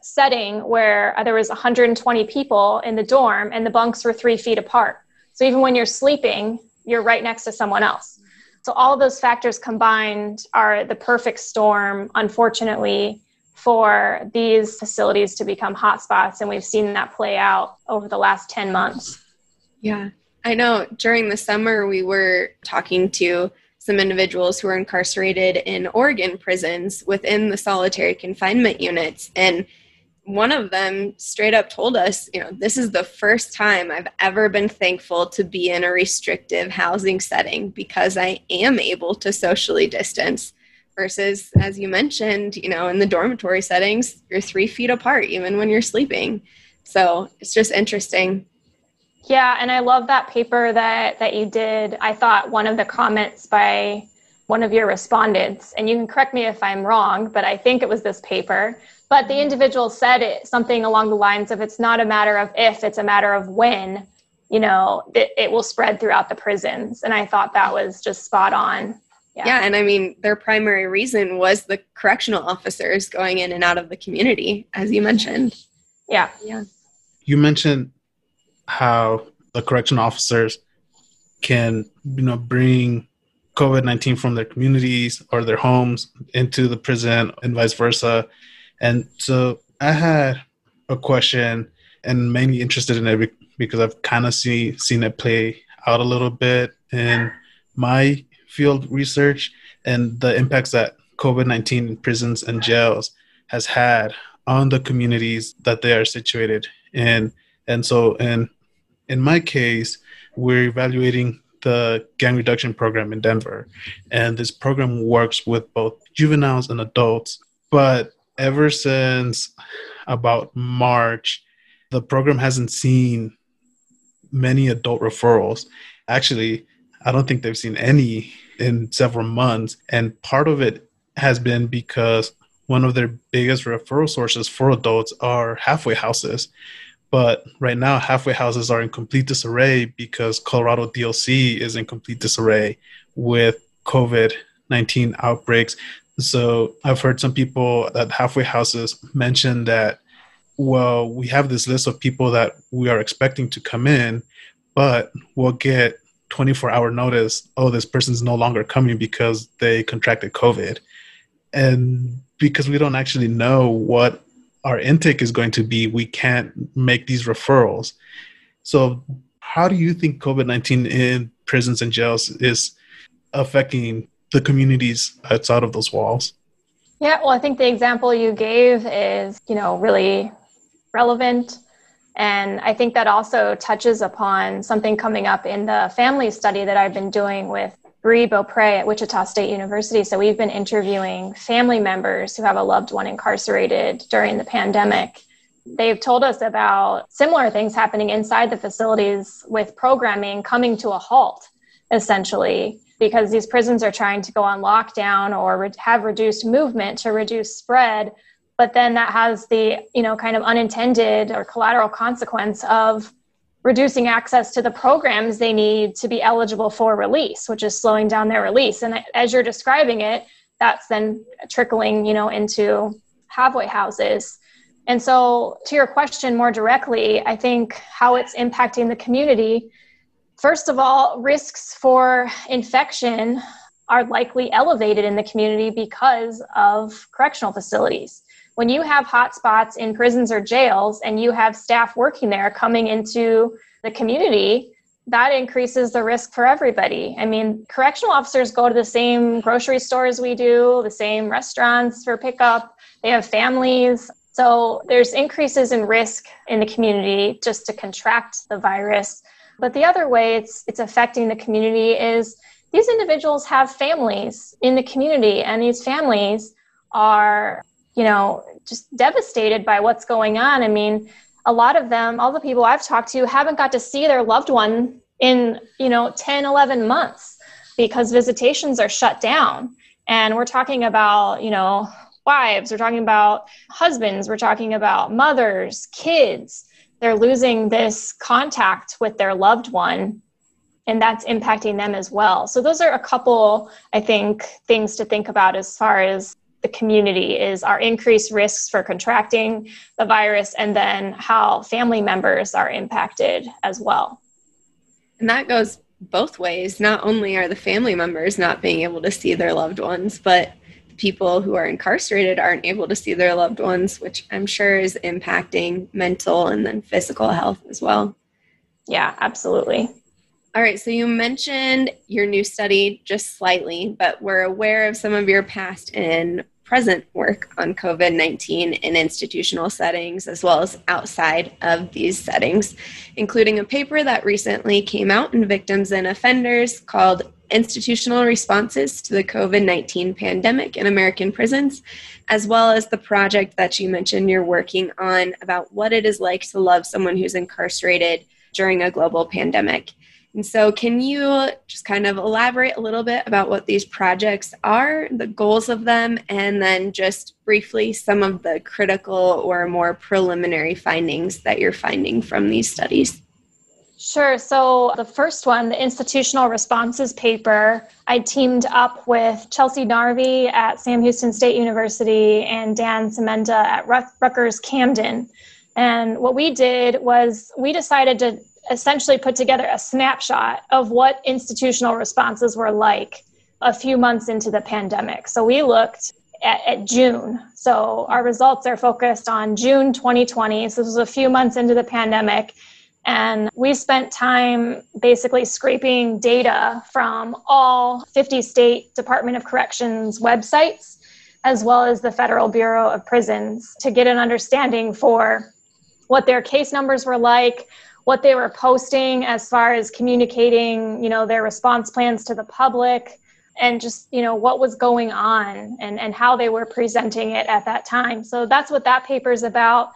setting where there was 120 people in the dorm and the bunks were three feet apart. So even when you're sleeping, you're right next to someone else. So all those factors combined are the perfect storm, unfortunately, for these facilities to become hotspots. And we've seen that play out over the last 10 months.
Yeah. I know during the summer we were talking to some individuals who are incarcerated in Oregon prisons within the solitary confinement units. And one of them straight up told us, you know, this is the first time I've ever been thankful to be in a restrictive housing setting because I am able to socially distance versus, as you mentioned, you know, in the dormitory settings, you're three feet apart even when you're sleeping. So it's just interesting.
Yeah, and I love that paper that that you did. I thought one of the comments by one of your respondents, and you can correct me if I'm wrong, but I think it was this paper but the individual said it something along the lines of it's not a matter of if it's a matter of when you know it, it will spread throughout the prisons. And i thought that was just spot on.
Yeah. yeah and i mean their primary reason was the correctional officers going in and out of the community as you mentioned.
Yeah.
Yeah.
You mentioned how the correctional officers can you know bring covid-19 from their communities or their homes into the prison and vice versa and so I had a question and mainly interested in it because I've kind of see, seen it play out a little bit in my field research and the impacts that COVID 19 in prisons and jails has had on the communities that they are situated in. And so, in, in my case, we're evaluating the gang reduction program in Denver. And this program works with both juveniles and adults. But ever since about March, the program hasn't seen many adult referrals. Actually, I don't think they've seen any in several months. And part of it has been because one of their biggest referral sources for adults are halfway houses. But right now, halfway houses are in complete disarray because Colorado DOC is in complete disarray with COVID 19 outbreaks. So I've heard some people at halfway houses mention that, well, we have this list of people that we are expecting to come in, but we'll get 24 hour notice oh this person's no longer coming because they contracted covid. And because we don't actually know what our intake is going to be we can't make these referrals. So how do you think covid-19 in prisons and jails is affecting the communities outside of those walls
yeah well i think the example you gave is you know really relevant and I think that also touches upon something coming up in the family study that I've been doing with Bree Boppre at Wichita State University. So we've been interviewing family members who have a loved one incarcerated during the pandemic. They've told us about similar things happening inside the facilities with programming coming to a halt, essentially, because these prisons are trying to go on lockdown or have reduced movement to reduce spread but then that has the you know kind of unintended or collateral consequence of reducing access to the programs they need to be eligible for release which is slowing down their release. And as you're describing it that's then trickling you know into halfway houses. And so to your question more directly i think how it's impacting the community first of all risks for infection are likely elevated in the community because of correctional facilities when you have hotspots in prisons or jails and you have staff working there coming into the community, that increases the risk for everybody. I mean, correctional officers go to the same grocery stores we do, the same restaurants for pickup, they have families. So there's increases in risk in the community just to contract the virus. But the other way it's it's affecting the community is these individuals have families in the community and these families are you know, just devastated by what's going on. I mean, a lot of them, all the people I've talked to, haven't got to see their loved one in, you know, 10, 11 months because visitations are shut down. And we're talking about, you know, wives, we're talking about husbands, we're talking about mothers, kids. They're losing this contact with their loved one and that's impacting them as well. So those are a couple I think things to think about as far as the community is our increased risks for contracting the virus and then how family members are impacted as well.
And that goes both ways. Not only are the family members not being able to see their loved ones, but people who are incarcerated aren't able to see their loved ones, which I'm sure is impacting mental and then physical health as well.
Yeah, absolutely.
All right, so you mentioned your new study just slightly, but we're aware of some of your past and present work on COVID 19 in institutional settings as well as outside of these settings, including a paper that recently came out in Victims and Offenders called Institutional Responses to the COVID 19 Pandemic in American Prisons, as well as the project that you mentioned you're working on about what it is like to love someone who's incarcerated during a global pandemic. And so, can you just kind of elaborate a little bit about what these projects are, the goals of them, and then just briefly some of the critical or more preliminary findings that you're finding from these studies?
Sure. So, the first one, the institutional responses paper, I teamed up with Chelsea Narvey at Sam Houston State University and Dan Semenza at Rutgers Camden. And what we did was we decided to essentially put together a snapshot of what institutional responses were like a few months into the pandemic. So we looked at, at, June. So our results are focused on June 2020. So this was a few months into the pandemic. And we spent time basically scraping data from all 50 state Department of Corrections websites, as well as the Federal Bureau of Prisons, to get an understanding for what their case numbers were like, what they were posting as far as communicating, you know, their response plans to the public and just, you know, what was going on and, and how they were presenting it at that time. So that's what that paper is about.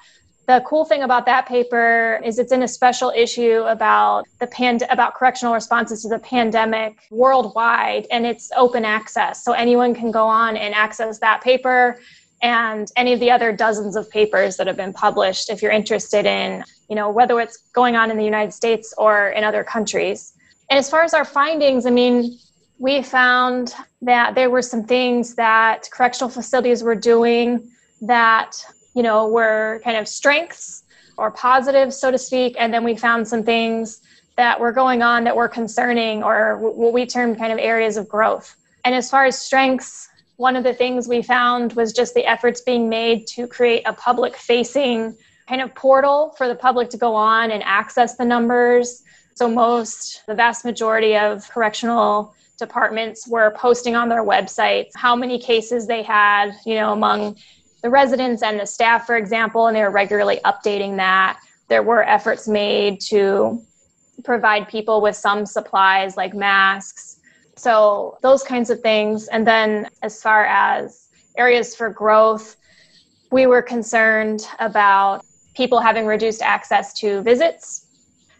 The cool thing about that paper is it's in a special issue about the pand- about correctional responses to the pandemic worldwide and it's open access. So anyone can go on and access that paper and any of the other dozens of papers that have been published if you're interested in you know whether it's going on in the united states or in other countries and as far as our findings i mean we found that there were some things that correctional facilities were doing that you know were kind of strengths or positives so to speak and then we found some things that were going on that were concerning or what we termed kind of areas of growth and as far as strengths one of the things we found was just the efforts being made to create a public facing kind of portal for the public to go on and access the numbers. So, most, the vast majority of correctional departments were posting on their websites how many cases they had, you know, among the residents and the staff, for example, and they were regularly updating that. There were efforts made to provide people with some supplies like masks so, those kinds of things. And then, as far as areas for growth, we were concerned about people having reduced access to visits,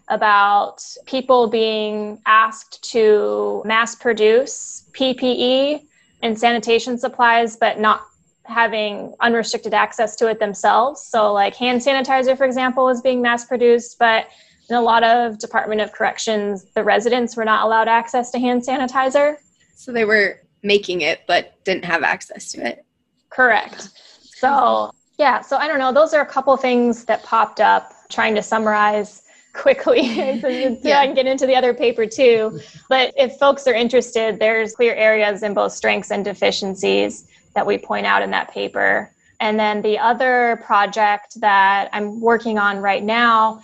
about people being asked to mass produce PPE and sanitation supplies, but not having unrestricted access to it themselves. So, like hand sanitizer, for example, was being mass produced, but in a lot of Department of Corrections, the residents were not allowed access to hand sanitizer.
So they were making it, but didn't have access to it.
Correct. So, yeah, so I don't know. Those are a couple things that popped up trying to summarize quickly so yeah. I can get into the other paper too. But if folks are interested, there's clear areas in both strengths and deficiencies that we point out in that paper. And then the other project that I'm working on right now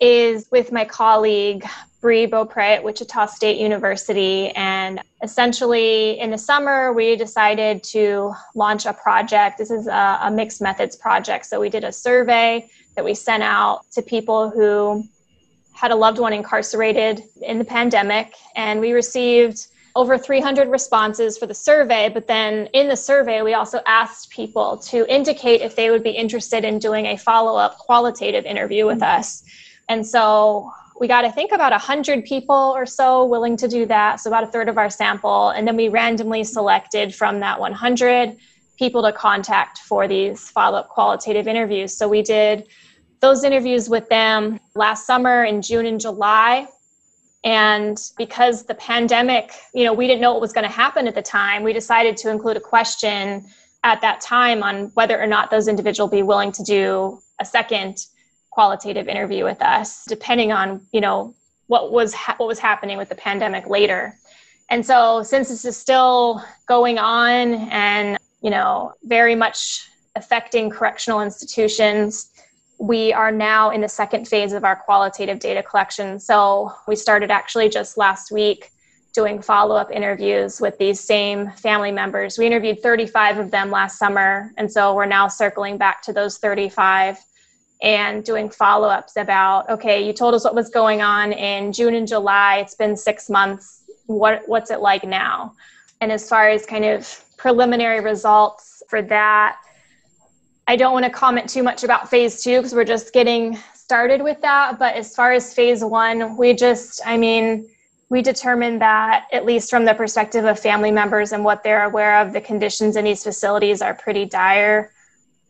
is with my colleague Bree Boppre at Wichita State University. And essentially, in the summer, we decided to launch a project. This is a, a, mixed methods project. So we did a survey that we sent out to people who had a loved one incarcerated in the pandemic. And we received over 300 responses for the survey. But then in the survey, we also asked people to indicate if they would be interested in doing a follow up qualitative interview with mm-hmm. us. And so we got, I think, about 100 people or so willing to do that. So about a third of our sample. And then we randomly selected from that 100 people to contact for these follow up qualitative interviews. So we did those interviews with them last summer in June and July. And because the pandemic, you know, we didn't know what was going to happen at the time, we decided to include a question at that time on whether or not those individuals be willing to do a second qualitative interview with us depending on you know what was ha- what was happening with the pandemic later. And so since this is still going on and you know very much affecting correctional institutions we are now in the second phase of our qualitative data collection so we started actually just last week doing follow-up interviews with these same family members we interviewed 35 of them last summer and so we're now circling back to those 35 and doing follow ups about okay, you told us what was going on in June and July. It's been six months. What, what's it like now? And as far as kind of preliminary results for that, I don't want to comment too much about phase two because we're just getting started with that. But as far as phase one, we just, I mean, we determined that, at least from the perspective of family members and what they're aware of, the conditions in these facilities are pretty dire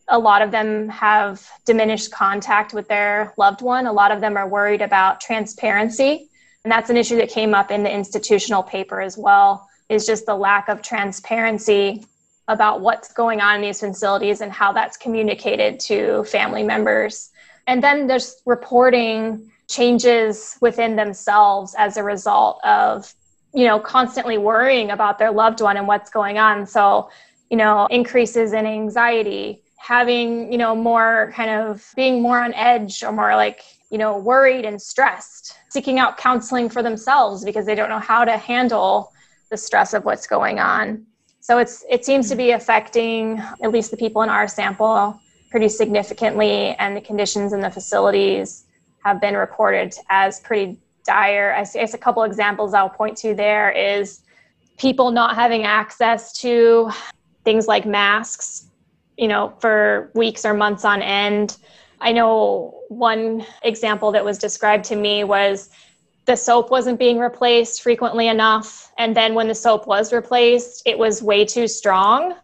a lot of them have diminished contact with their loved one. A lot of them are worried about transparency. And that's an issue that came up in the institutional paper as well, is just the lack of transparency about what's going on in these facilities and how that's communicated to family members. And then there's reporting changes within themselves as a result of, you know, constantly worrying about their loved one and what's going on. So, you know, increases in anxiety, having, you know, more kind of being more on edge or more like, you know, worried and stressed, seeking out counseling for themselves because they don't know how to handle the stress of what's going on. So it's it seems to hmm. be affecting at least the people in our sample pretty significantly and the conditions in the facilities have been reported as pretty dire. I guess a couple examples I'll point to there is people not having access to things like masks, you know, for weeks or months on end. I know one example that was described to me was the soap wasn't being replaced frequently enough. And then when the soap was replaced, it was way too strong.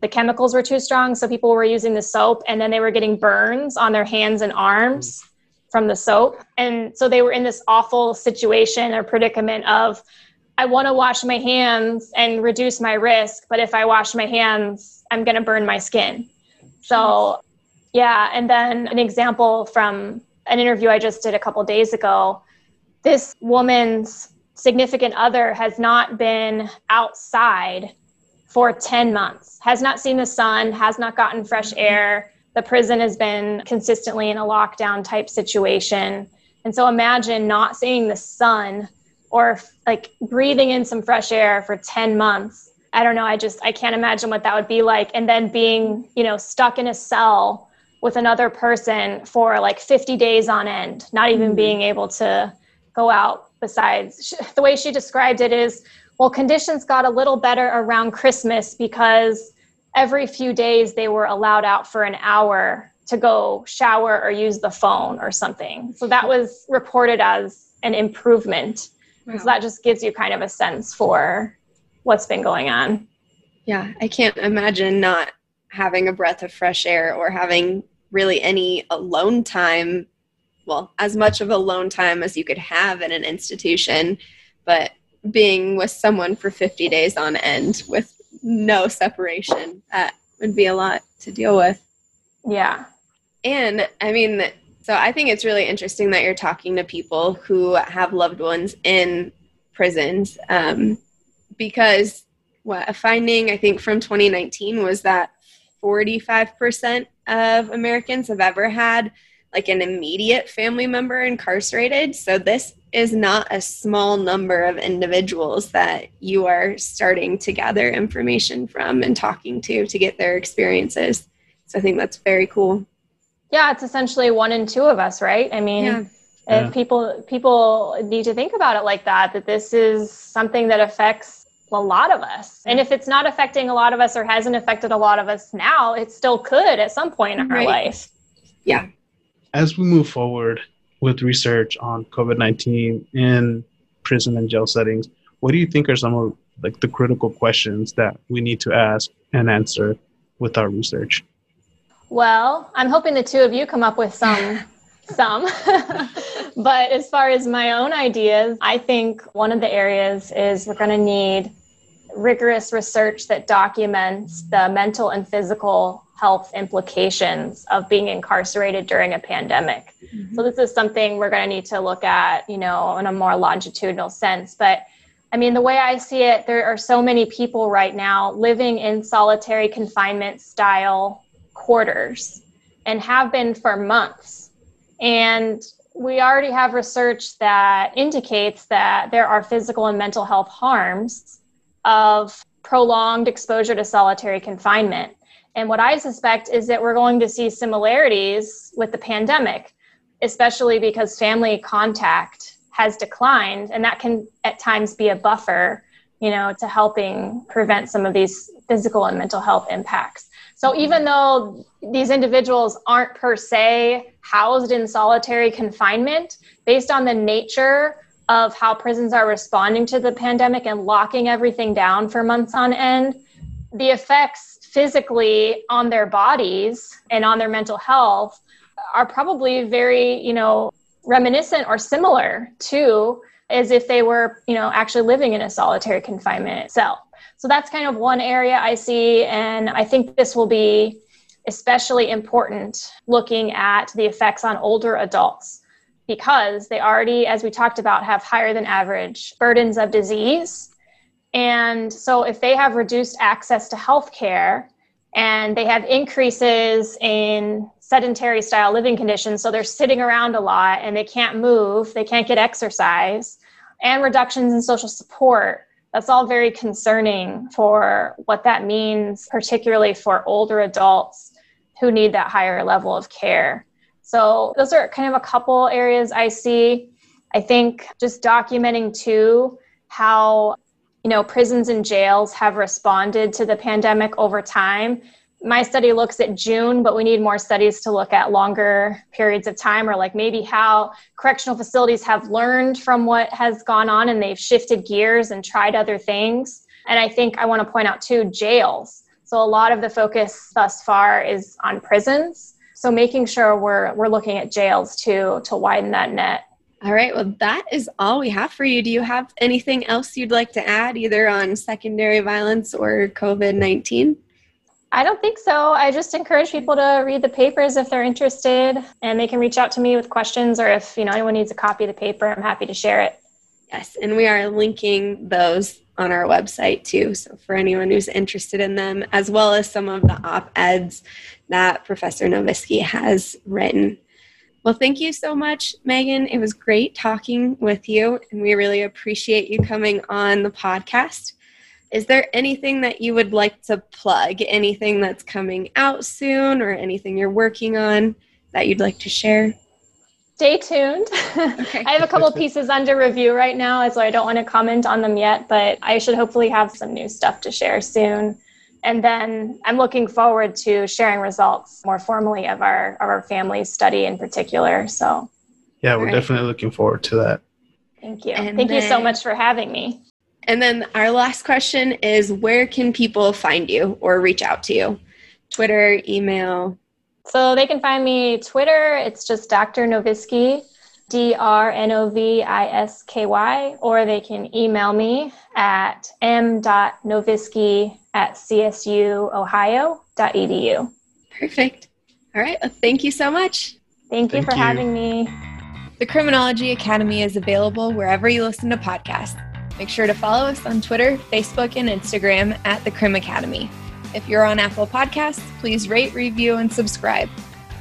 The chemicals were too strong. So people were using the soap and then they were getting burns on their hands and arms mm. from the soap. And so they were in this awful situation or predicament of, I want to wash my hands and reduce my risk, but if I wash my hands, I'm going to burn my skin. So, yeah. And then an example from an interview I just did a couple days ago this woman's significant other has not been outside for 10 months, has not seen the sun, has not gotten fresh air, the prison has been consistently in a lockdown type situation. And so imagine not seeing the sun or like breathing in some fresh air for 10 months. I don't know. I just, I can't imagine what that would be like. And then being, you know, stuck in a cell with another person for like 50 days on end, not even mm-hmm. being able to go out besides. The way she described it is, well, conditions got a little better around Christmas because every few days they were allowed out for an hour to go shower or use the phone or something. So that was reported as an improvement. Wow. So that just gives you kind of a sense for what's been going on.
Yeah, I can't imagine not having a breath of fresh air or having really any alone time. Well, as much of alone time as you could have in an institution, but being with someone for 50 days on end with no separation. That would be a lot to deal with.
Yeah.
And I mean, so I think it's really interesting that you're talking to people who have loved ones in prisons um, because what a finding I think from 2019 was that 45% of Americans have ever had like an immediate family member incarcerated. So this is not a small number of individuals that you are starting to gather information from and talking to to get their experiences. So I think that's very cool.
Yeah, it's essentially one in two of us, right? I mean, yeah. Yeah. people people need to think about it like that that this is something that affects a lot of us. And if it's not affecting a lot of us or hasn't affected a lot of us now, it still could at some point in right. our life.
Yeah
as we move forward with research on COVID 19 in prison and jail settings, what do you think are some of like the critical questions that we need to ask and answer with our research?
Well, I'm hoping the two of you come up with some some. but as far as my own ideas, I think one of the areas is we're going to need rigorous research that documents the mental and physical health implications of being incarcerated during a pandemic. Mm-hmm. So this is something we're going to need to look at, you know, in a more longitudinal sense. But I mean, the way I see it, there are so many people right now living in solitary confinement style quarters and have been for months. And we already have research that indicates that there are physical and mental health harms of prolonged exposure to solitary confinement. And what I suspect is that we're going to see similarities with the pandemic, especially because family contact has declined. And that can at times be a buffer, you know, to helping prevent some of these physical and mental health impacts. So mm-hmm. even though these individuals aren't per se housed in solitary confinement, based on the nature of how prisons are responding to the pandemic and locking everything down for months on end, the effects physically on their bodies and on their mental health are probably very, you know, reminiscent or similar to as if they were, you know, actually living in a solitary confinement cell. So that's kind of one area I see. And I think this will be especially important looking at the effects on older adults because they already, as we talked about, have higher than average burdens of disease and so, if they have reduced access to healthcare and they have increases in sedentary style living conditions, so they're sitting around a lot and they can't move, they can't get exercise, and reductions in social support, that's all very concerning for what that means, particularly for older adults who need that higher level of care. So, those are kind of a couple areas I see. I think just documenting too how you know prisons and jails have responded to the pandemic over time my study looks at June, but we need more studies to look at longer periods of time, or like maybe how correctional facilities have learned from what has gone on and they've shifted gears and tried other things. And I think I want to point out too jails. So a lot of the focus thus far is on prisons. So making sure we're we're looking at jails too to widen that net.
All right, well, that is all we have for you. Do you have anything else you'd like to add, either on secondary violence or COVID 19?
I don't think so. I just encourage people to read the papers if they're interested, and they can reach out to me with questions, or if you know anyone needs a copy of the paper, I'm happy to share it.
Yes, and we are linking those on our website too. So for anyone who's interested in them, as well as some of the op eds that Professor Novisky has written. Well, thank you so much, Meghan. It was great talking with you, and we really appreciate you coming on the podcast. Is there anything that you would like to plug? Anything that's coming out soon or anything you're working on that you'd like to share?
Stay tuned. Okay. I have a couple pieces under review right now, so I don't want to comment on them yet, but I should hopefully have some new stuff to share soon. And then I'm looking forward to sharing results more formally of our of our family study in particular. So
yeah, we're right. definitely looking forward to that.
Thank you. And Thank then, you so much for having me.
And then our last question is where can people find you or reach out to you? Twitter, email?
So they can find me Twitter, it's just Dr. Novisky, D R N O V I S K Y, or they can email me at m.novisky at csuohio.edu.
Perfect. All right. Well, thank you so much.
Thank you thank for you. having me.
The Criminology Academy is available wherever you listen to podcasts. Make sure to follow us on Twitter, Facebook, and Instagram at The Crim Academy. If you're on Apple Podcasts, please rate, review, and subscribe.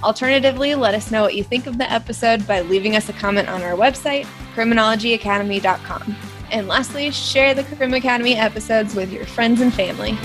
Alternatively, let us know what you think of the episode by leaving us a comment on our website, criminologyacademy.com. And lastly, share the Crim Academy episodes with your friends and family.